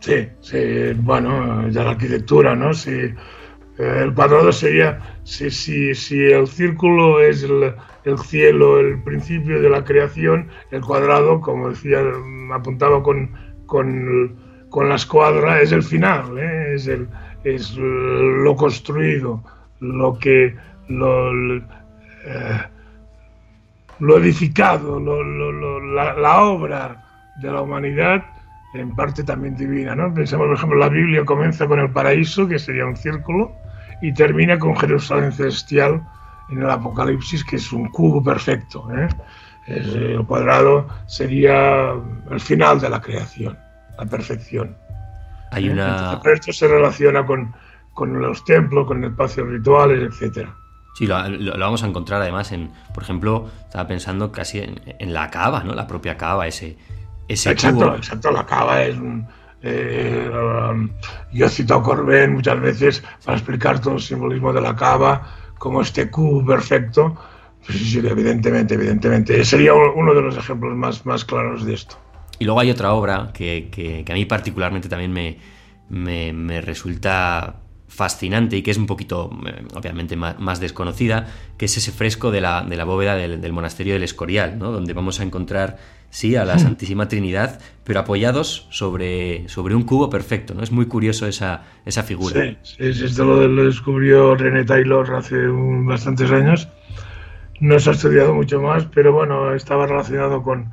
Sí, sí, bueno, ya la arquitectura, ¿no? Si, eh, el cuadrado sería, si, si, si el círculo es el, el cielo, el principio de la creación, el cuadrado, como decía, apuntaba con, con, con la escuadra, es el final, ¿eh? es, el, es lo construido, lo que lo, eh, edificado, la, obra de la humanidad, en parte también divina. ¿no? Pensemos, por ejemplo, la Biblia comienza con el paraíso, que sería un círculo, y termina con Jerusalén celestial, en el Apocalipsis, que es un cubo perfecto. ¿eh? el cuadrado sería el final de la creación, la perfección. Hay ¿Eh? una... esto se relaciona con, con los templos, con espacios rituales, etcétera. Sí, lo, vamos a encontrar además en, por ejemplo, estaba pensando casi en, la cava, ¿no? La propia cava, ese, ese exacto, Exacto, la cava es un, eh, um, yo cito a Corbén muchas veces para explicar todo el simbolismo de la cava, como este cubo perfecto, pues sí, evidentemente, evidentemente. Sería uno de los ejemplos más, más claros de esto. Y luego hay otra obra que, que, a mí particularmente también me, me, me, resulta fascinante y que es un poquito, eh, obviamente, más, más, desconocida, que es ese fresco de la, de la bóveda del, del, monasterio del Escorial, ¿no? donde vamos a encontrar, sí, a la hmm. Santísima Trinidad, pero apoyados sobre, sobre un cubo perfecto. ¿no? Es muy curioso esa, esa figura. Sí, sí, esto lo, lo, descubrió René Taylor hace un, bastantes años. No se ha estudiado mucho más, pero bueno, estaba relacionado con,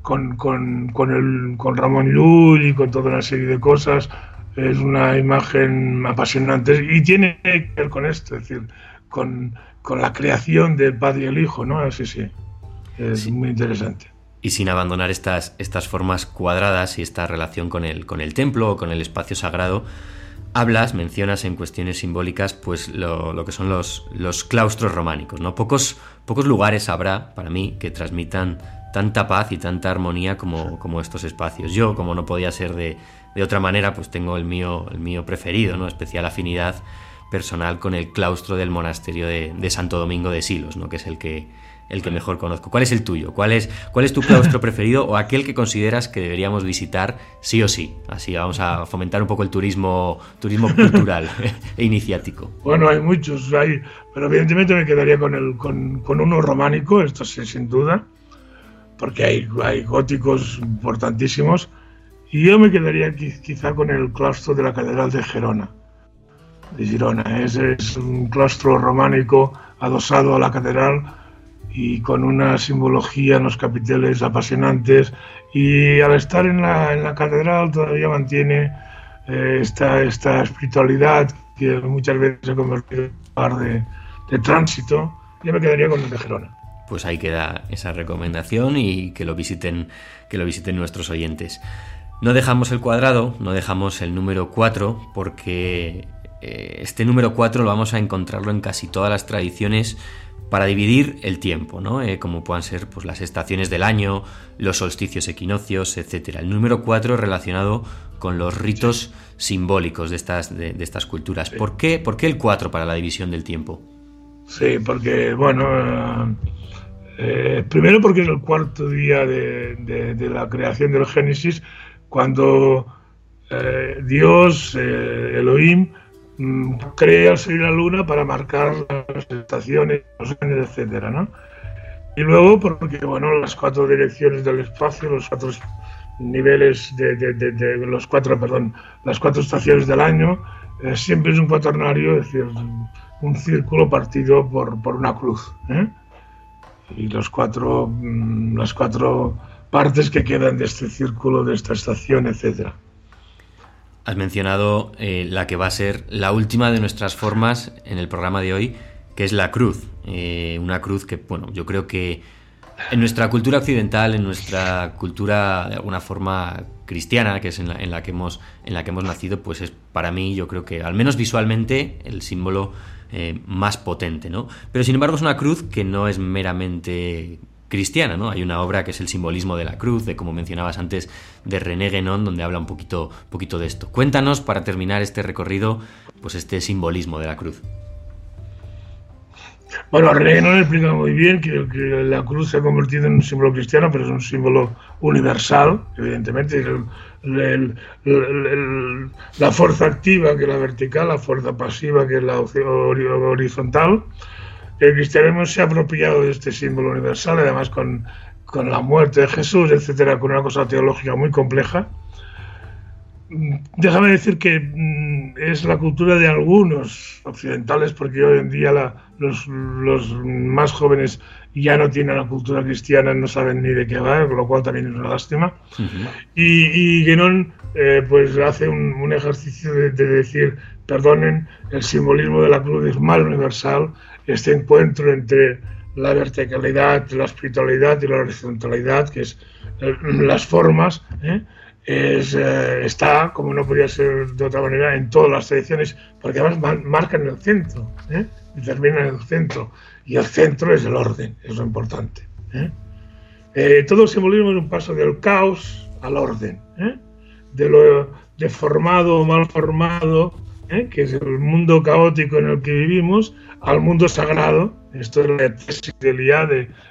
con, con, con, el, con Ramón Llull y con toda una serie de cosas es una imagen apasionante y tiene que ver con esto, es decir, con, la creación del Padre y el Hijo, ¿no? Así sí, es muy interesante. Y sin abandonar estas, estas formas cuadradas y esta relación con el, con el templo o con el espacio sagrado, hablas, mencionas en cuestiones simbólicas, pues lo, que son los, los claustros románicos, ¿no? Pocos, pocos lugares habrá, para mí, que transmitan tanta paz y tanta armonía como, como estos espacios. Yo, como no podía ser de, de otra manera, pues tengo el mío, el mío preferido, ¿no? Especial afinidad personal con el claustro del monasterio de, Santo Domingo de Silos, ¿no? Que es el que, el que mejor conozco. ¿Cuál es el tuyo? ¿Cuál es, ¿Cuál es tu claustro preferido o aquel que consideras que deberíamos visitar sí o sí? Así vamos a fomentar un poco el turismo, turismo cultural e iniciático. Bueno, hay muchos, hay, pero evidentemente me quedaría con, el, con, con uno románico, esto sí, sin duda, porque hay, hay góticos importantísimos y yo me quedaría quizá con el claustro de la Catedral de Gerona, de Girona. Es, es un claustro románico adosado a la catedral y con una simbología en los capiteles apasionantes. Y al estar en la, en la catedral todavía mantiene eh, esta, esta espiritualidad que muchas veces se ha convertido en un lugar de, de tránsito. Yo me quedaría con el de Gerona pues ahí queda esa recomendación y que lo visiten, que lo visiten nuestros oyentes. No dejamos el cuadrado, no dejamos el número 4, porque eh, este número 4 lo vamos a encontrarlo en casi todas las tradiciones para dividir el tiempo, ¿no? Eh, como puedan ser pues, las estaciones del año, los solsticios equinoccios, etc. El número 4 relacionado con los ritos simbólicos de estas, de, estas culturas. ¿Por, qué, ¿Por, qué, el 4 para la división del tiempo? Sí, porque, bueno, eh, primero porque es el cuarto día de, de la creación del Génesis, cuando eh, Dios, eh, Elohim, mm, crea el sol y la luna para marcar las estaciones, los años, etcétera, ¿no? Y luego porque, bueno, las cuatro direcciones del espacio, los cuatro niveles de, los cuatro, perdón, las cuatro estaciones del año, eh, siempre es un cuaternario, es decir, un círculo partido por, por una cruz. Y los cuatro, mm, las cuatro partes que quedan de este círculo, de esta estación, etc. Has mencionado eh, la que va a ser la última de nuestras formas en el programa de hoy, que es la cruz. Eh, una cruz que, bueno, yo creo que en nuestra cultura occidental, en nuestra cultura de alguna forma cristiana, que es en la, que, hemos, en la que hemos nacido, pues es para mí, yo creo que al menos visualmente, el símbolo eh, más potente, ¿no? Pero sin embargo es una cruz que no es meramente cristiana, ¿no? Hay una obra que es el simbolismo de la cruz, de como mencionabas antes, de René Guénon, donde habla un poquito, poquito de esto. Cuéntanos, para terminar este recorrido, pues este simbolismo de la cruz. Bueno, René explica muy bien que, la cruz se ha convertido en un símbolo cristiano, pero es un símbolo universal, evidentemente. la fuerza activa, que es la vertical, la fuerza pasiva, que es la horizontal. El cristianismo se ha apropiado de este símbolo universal, además con, con la muerte de Jesús, etcétera, con una cosa teológica muy compleja déjame decir que mm, es la cultura de algunos occidentales, porque hoy en día los, más jóvenes ya no tienen la cultura cristiana, no saben ni de qué va, con lo cual también es una lástima. Y, y Guénon eh, pues hace un, ejercicio de, decir, perdonen, el simbolismo de la cruz es mal universal, este encuentro entre la verticalidad, la espiritualidad y la horizontalidad, que es eh, las formas, ¿eh? es, eh, está, como no podía ser de otra manera, en todas las tradiciones, porque además marcan el centro, ¿eh? determinan el centro, y el centro es el orden, es lo importante. ¿eh? Eh, todo el simbolismo es un paso del caos al orden, de lo deformado o mal formado, que es el mundo caótico en el que vivimos, al mundo sagrado, esto es la tesis del IA,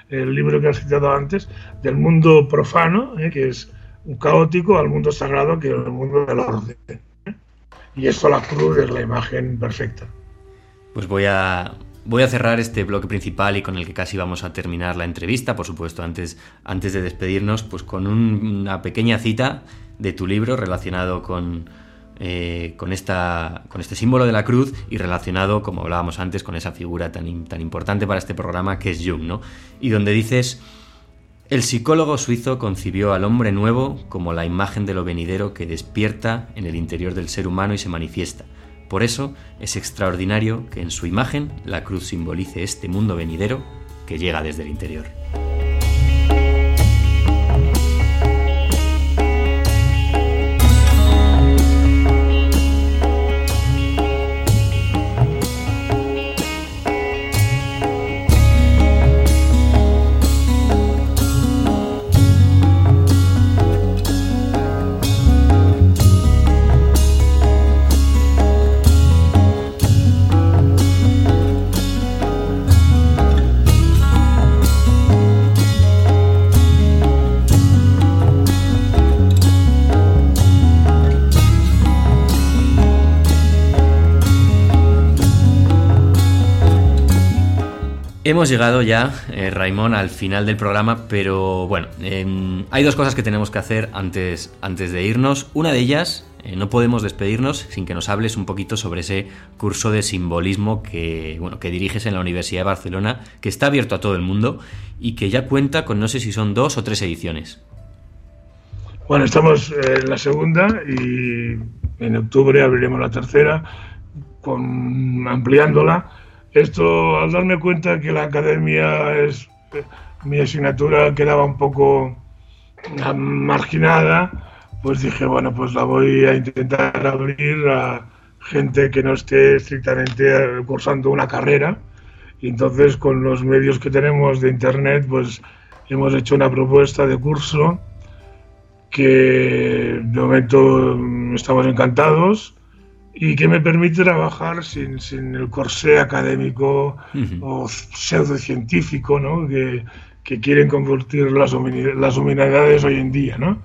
el libro que has citado antes, del mundo profano, que es un caótico al mundo sagrado que es el mundo del orden. Y esto la cruz es la imagen perfecta. Pues voy a, voy a cerrar este bloque principal y con el que casi vamos a terminar la entrevista, por supuesto, antes, antes de despedirnos, pues con una pequeña cita de tu libro relacionado con, eh, con, esta, con este símbolo de la cruz y relacionado, como hablábamos antes, con esa figura tan, tan importante para este programa que es Jung, ¿no? Y donde dices el psicólogo suizo concibió al hombre nuevo como la imagen de lo venidero que despierta en el interior del ser humano y se manifiesta. Por eso es extraordinario que en su imagen la cruz simbolice este mundo venidero que llega desde el interior. Hemos llegado ya, eh, Raimón, al final del programa, pero bueno, em, hay dos cosas que tenemos que hacer antes, antes de irnos. Una de ellas, eh, no podemos despedirnos sin que nos hables un poquito sobre ese curso de simbolismo que, bueno, que diriges en la Universidad de Barcelona, que está abierto a todo el mundo y que ya cuenta con no sé si son dos o tres ediciones. Bueno, estamos en la segunda y en octubre abriremos la tercera, ampliándola esto, al darme cuenta que la academia es mi asignatura quedaba un poco marginada, pues dije, bueno, pues la voy a intentar abrir a gente que no esté estrictamente cursando una carrera. Y entonces, con los medios que tenemos de Internet, pues hemos hecho una propuesta de curso que de momento estamos encantados y que me permite trabajar sin, sin el corsé académico o pseudocientífico ¿no? que, que quieren convertir las, las humanidades hoy en día. ¿no?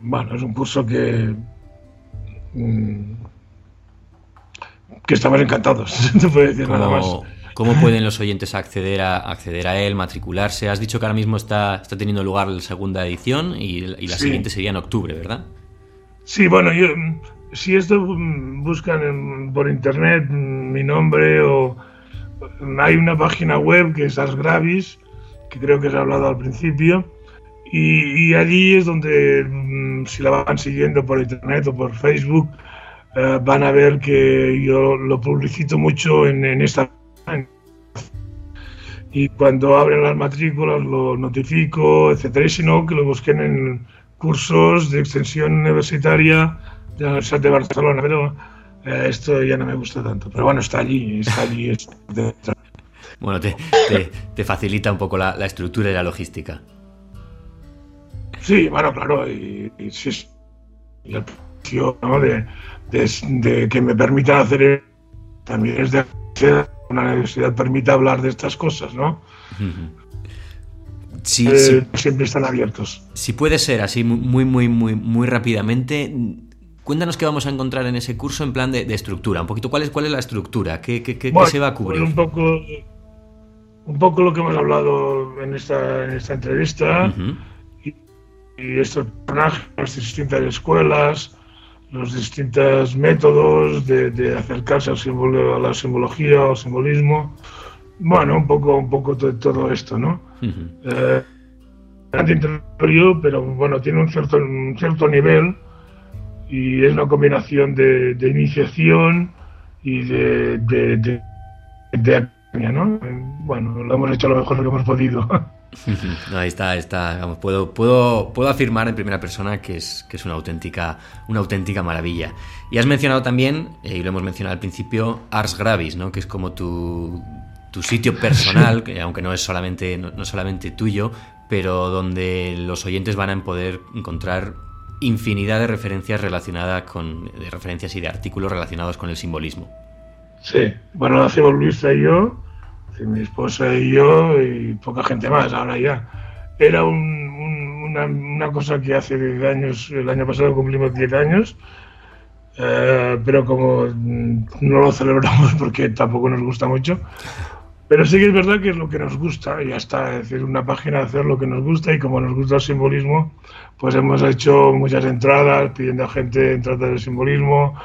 Bueno, es un curso que, mm, que estamos encantados, no puedo decir nada más. ¿Cómo pueden los oyentes acceder a, acceder a él, matricularse? Has dicho que ahora mismo está, está teniendo lugar la segunda edición y, y la siguiente sería en octubre, ¿verdad? Sí, bueno, yo si esto mm, buscan por internet mm, mi nombre o hay una página web que es Ars Gravis, que creo que se ha hablado al principio, Y, allí es donde, mm, si la van siguiendo por internet o por Facebook, eh, van a ver que yo lo publicito mucho en, en esta y cuando abren las matrículas lo notifico, etcétera, y si no, que lo busquen en cursos de extensión universitaria de Barcelona, pero eh, esto ya no me gusta tanto. Pero bueno, está allí, está allí. bueno, te, te, facilita un poco la, estructura y la logística. Sí, bueno, claro, y, y, el precio de, de, que me permitan hacer también es de una universidad permita hablar de estas cosas, ¿no? Sí, eh, Siempre están abiertos. Si puede ser así muy, muy, muy, muy rápidamente, cuéntanos qué vamos a encontrar en ese curso en plan de, estructura. Un poquito, ¿cuál es, cuál es la estructura? ¿Qué, qué, se va a cubrir? un poco, un poco lo que hemos hablado en esta, en esta entrevista. y, y, estos personajes, las distintas escuelas, los distintos métodos de, acercarse al símbolo, a la simbología, al simbolismo. Bueno, un poco, un poco de todo esto, ¿no? Uh pero bueno, tiene un cierto, un cierto nivel y es una combinación de, iniciación y de, de, de, ¿no? Bueno, lo hemos hecho lo mejor que hemos podido. Ahí está, está. puedo, puedo, puedo afirmar en primera persona que es, que es una, auténtica, una auténtica maravilla. Y has mencionado también, eh, y lo hemos mencionado al principio, Ars Gravis, ¿no? que es como tu, tu sitio personal, que aunque no es solamente, no, solamente tuyo, pero donde los oyentes van a poder encontrar infinidad de referencias relacionadas con de referencias y de artículos relacionados con el simbolismo. Sí, bueno, lo hacemos Luisa y yo mi esposa y yo y poca gente más, ahora ya. Era una, cosa que hace 10 años, el año pasado cumplimos 10 años, eh, pero como no lo celebramos porque tampoco nos gusta mucho, pero sí que es verdad que es lo que nos gusta, ya está, es decir, una página de hacer lo que nos gusta y como nos gusta el simbolismo, pues hemos hecho muchas entradas pidiendo a gente entradas del simbolismo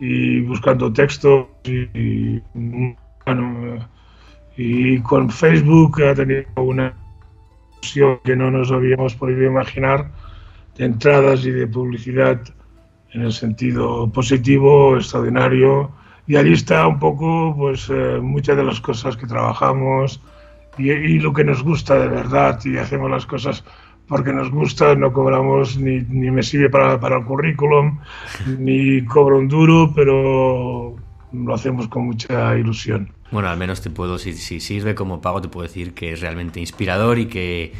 y buscando textos y con Facebook ha tenido una que no nos habíamos podido imaginar de entradas y de publicidad en el sentido positivo, extraordinario. Y allí está un poco pues eh, muchas de las cosas que trabajamos y, lo que nos gusta de verdad y hacemos las cosas porque nos gusta, no cobramos ni, ni me sirve para, para el currículum, ni cobro un duro, pero lo hacemos con mucha ilusión. Bueno, al menos te puedo, si, sirve como pago, te puedo decir que es realmente inspirador y que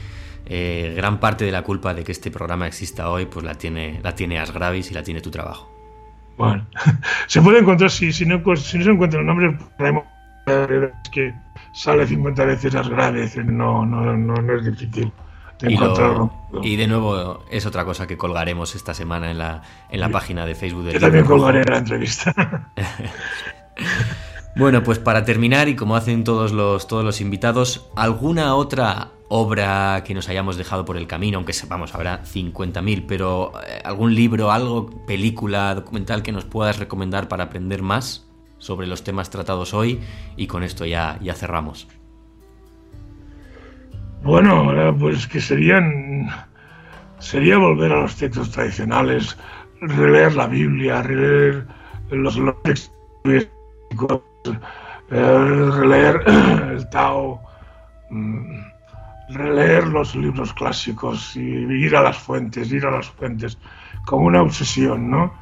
eh, gran parte de la culpa de que este programa exista hoy, pues la tiene, la tiene Asgravis y la tiene tu trabajo. Bueno, se puede encontrar, si, si, no, si no se encuentra el nombre, es que sale 50 veces Asgravis, no, no, no, es difícil. Y, y, de nuevo es otra cosa que colgaremos esta semana en la, en la página de Facebook de Yo también colgaré la entrevista. Bueno, pues para terminar, y como hacen todos los, todos los invitados, ¿alguna otra obra que nos hayamos dejado por el camino? Aunque sepamos, habrá 50.000, pero eh, algún libro, algo, película, documental que nos puedas recomendar para aprender más sobre los temas tratados hoy, y con esto ya, ya cerramos. Bueno, pues que serían. Sería volver a los textos tradicionales, releer la Biblia, releer los, textos releer el Tao, mm, releer los libros clásicos y ir a las fuentes, ir a las fuentes, como una obsesión, ¿no?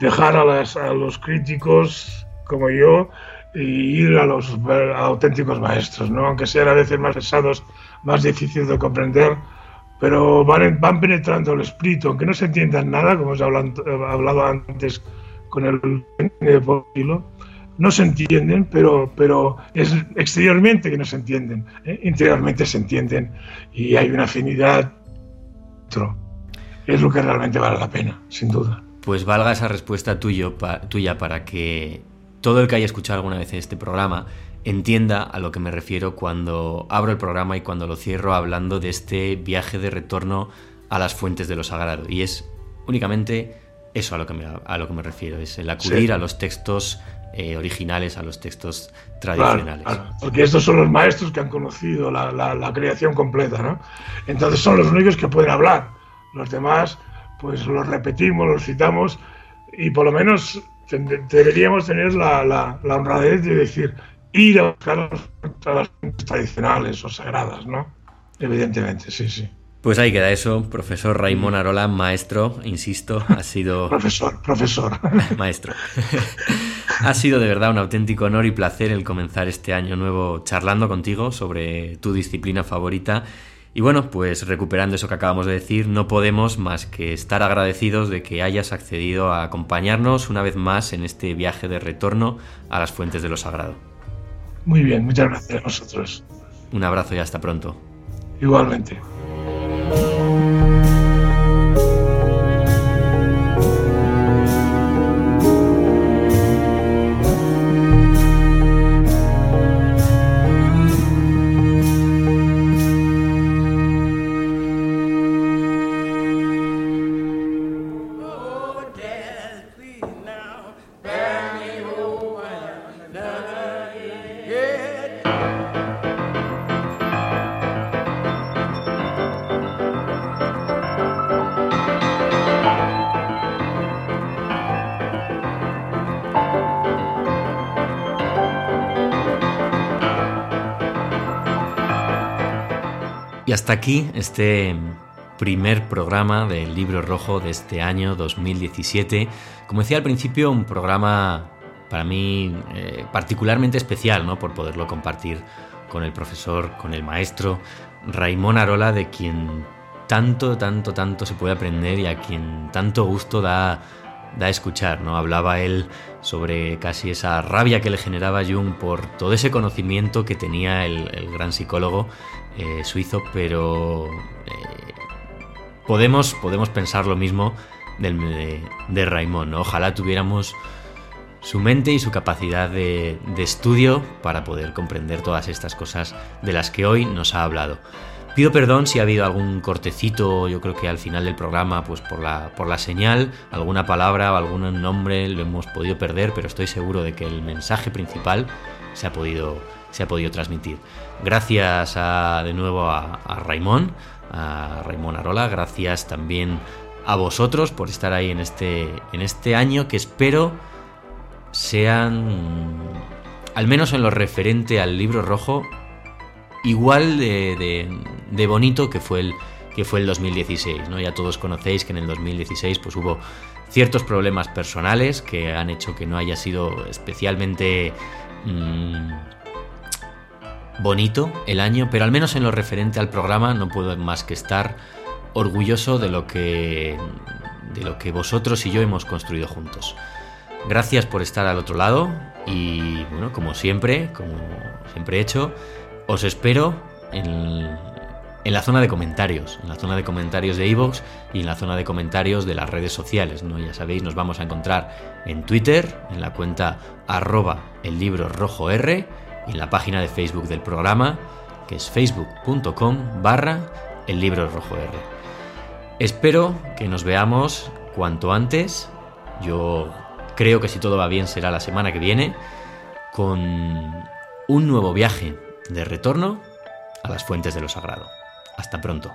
Dejar a, los críticos como yo y ir a los auténticos maestros, ¿no? Aunque sean a veces más pesados, más difíciles de comprender, pero van, penetrando el espíritu, aunque no se entiendan nada, como os he hablado, antes con el, el no se entienden, pero, pero es exteriormente que no se entienden, ¿eh? interiormente se entienden y hay una afinidad. Es lo que realmente vale la pena, sin duda. Pues valga esa respuesta tuyo, tuya para que todo el que haya escuchado alguna vez este programa entienda a lo que me refiero cuando abro el programa y cuando lo cierro hablando de este viaje de retorno a las fuentes de lo sagrado. Y es únicamente eso a lo que me, a lo que me refiero, es el acudir a los textos eh, originales a los textos tradicionales. porque estos son los maestros que han conocido la, la, creación completa, ¿no? Entonces son los únicos que pueden hablar. Los demás, pues los repetimos, los citamos y por lo menos deberíamos tener la, la, honradez de decir, ir a buscar las tradicionales o sagradas, ¿no? Evidentemente, sí, sí. Pues ahí queda eso, profesor Raimón Arola, maestro, insisto, ha sido... profesor, profesor. maestro. ha sido de verdad un auténtico honor y placer el comenzar este año nuevo charlando contigo sobre tu disciplina favorita. Y bueno, pues recuperando eso que acabamos de decir, no podemos más que estar agradecidos de que hayas accedido a acompañarnos una vez más en este viaje de retorno a las fuentes de lo sagrado. Muy bien, muchas gracias a vosotros. Un abrazo y hasta pronto. Igualmente. Aquí este primer programa del libro rojo de este año 2017. Como decía al principio, un programa para mí eh, particularmente especial, ¿no? Por poderlo compartir con el profesor, con el maestro Raimón Arola, de quien tanto, tanto, tanto se puede aprender y a quien tanto gusto da, da escuchar, ¿no? Hablaba él sobre casi esa rabia que le generaba Jung por todo ese conocimiento que tenía el, el gran psicólogo eh, suizo, pero eh, podemos, podemos pensar lo mismo de, de Raimond. Ojalá tuviéramos su mente y su capacidad de, estudio para poder comprender todas estas cosas de las que hoy nos ha hablado. Pido perdón si ha habido algún cortecito, yo creo que al final del programa, pues por la, por la señal, alguna palabra o algún nombre lo hemos podido perder, pero estoy seguro de que el mensaje principal se ha podido, se ha podido transmitir. Gracias de nuevo a, a Raimón, a Raimón Arola, gracias también a vosotros por estar ahí en este, en este año que espero sean, al menos en lo referente al libro rojo, igual de, de, bonito que fue el que fue el 2016, ¿no? Ya todos conocéis que en el 2016 pues hubo ciertos problemas personales que han hecho que no haya sido especialmente mm, bonito el año, pero al menos en lo referente al programa no puedo más que estar orgulloso de lo que de lo que vosotros y yo hemos construido juntos. Gracias por estar al otro lado y bueno, como siempre, como siempre he hecho, os espero en, en la zona de comentarios, en la zona de comentarios de iVoox y en la zona de comentarios de las redes sociales. ¿no? Ya sabéis, nos vamos a encontrar en Twitter, en la cuenta arroba el libro rojo R en la página de Facebook del programa, que es facebook.com barra el libro rojo R. Espero que nos veamos cuanto antes. Yo creo que si todo va bien será la semana que viene con un nuevo viaje de retorno a las fuentes de lo sagrado. Hasta pronto.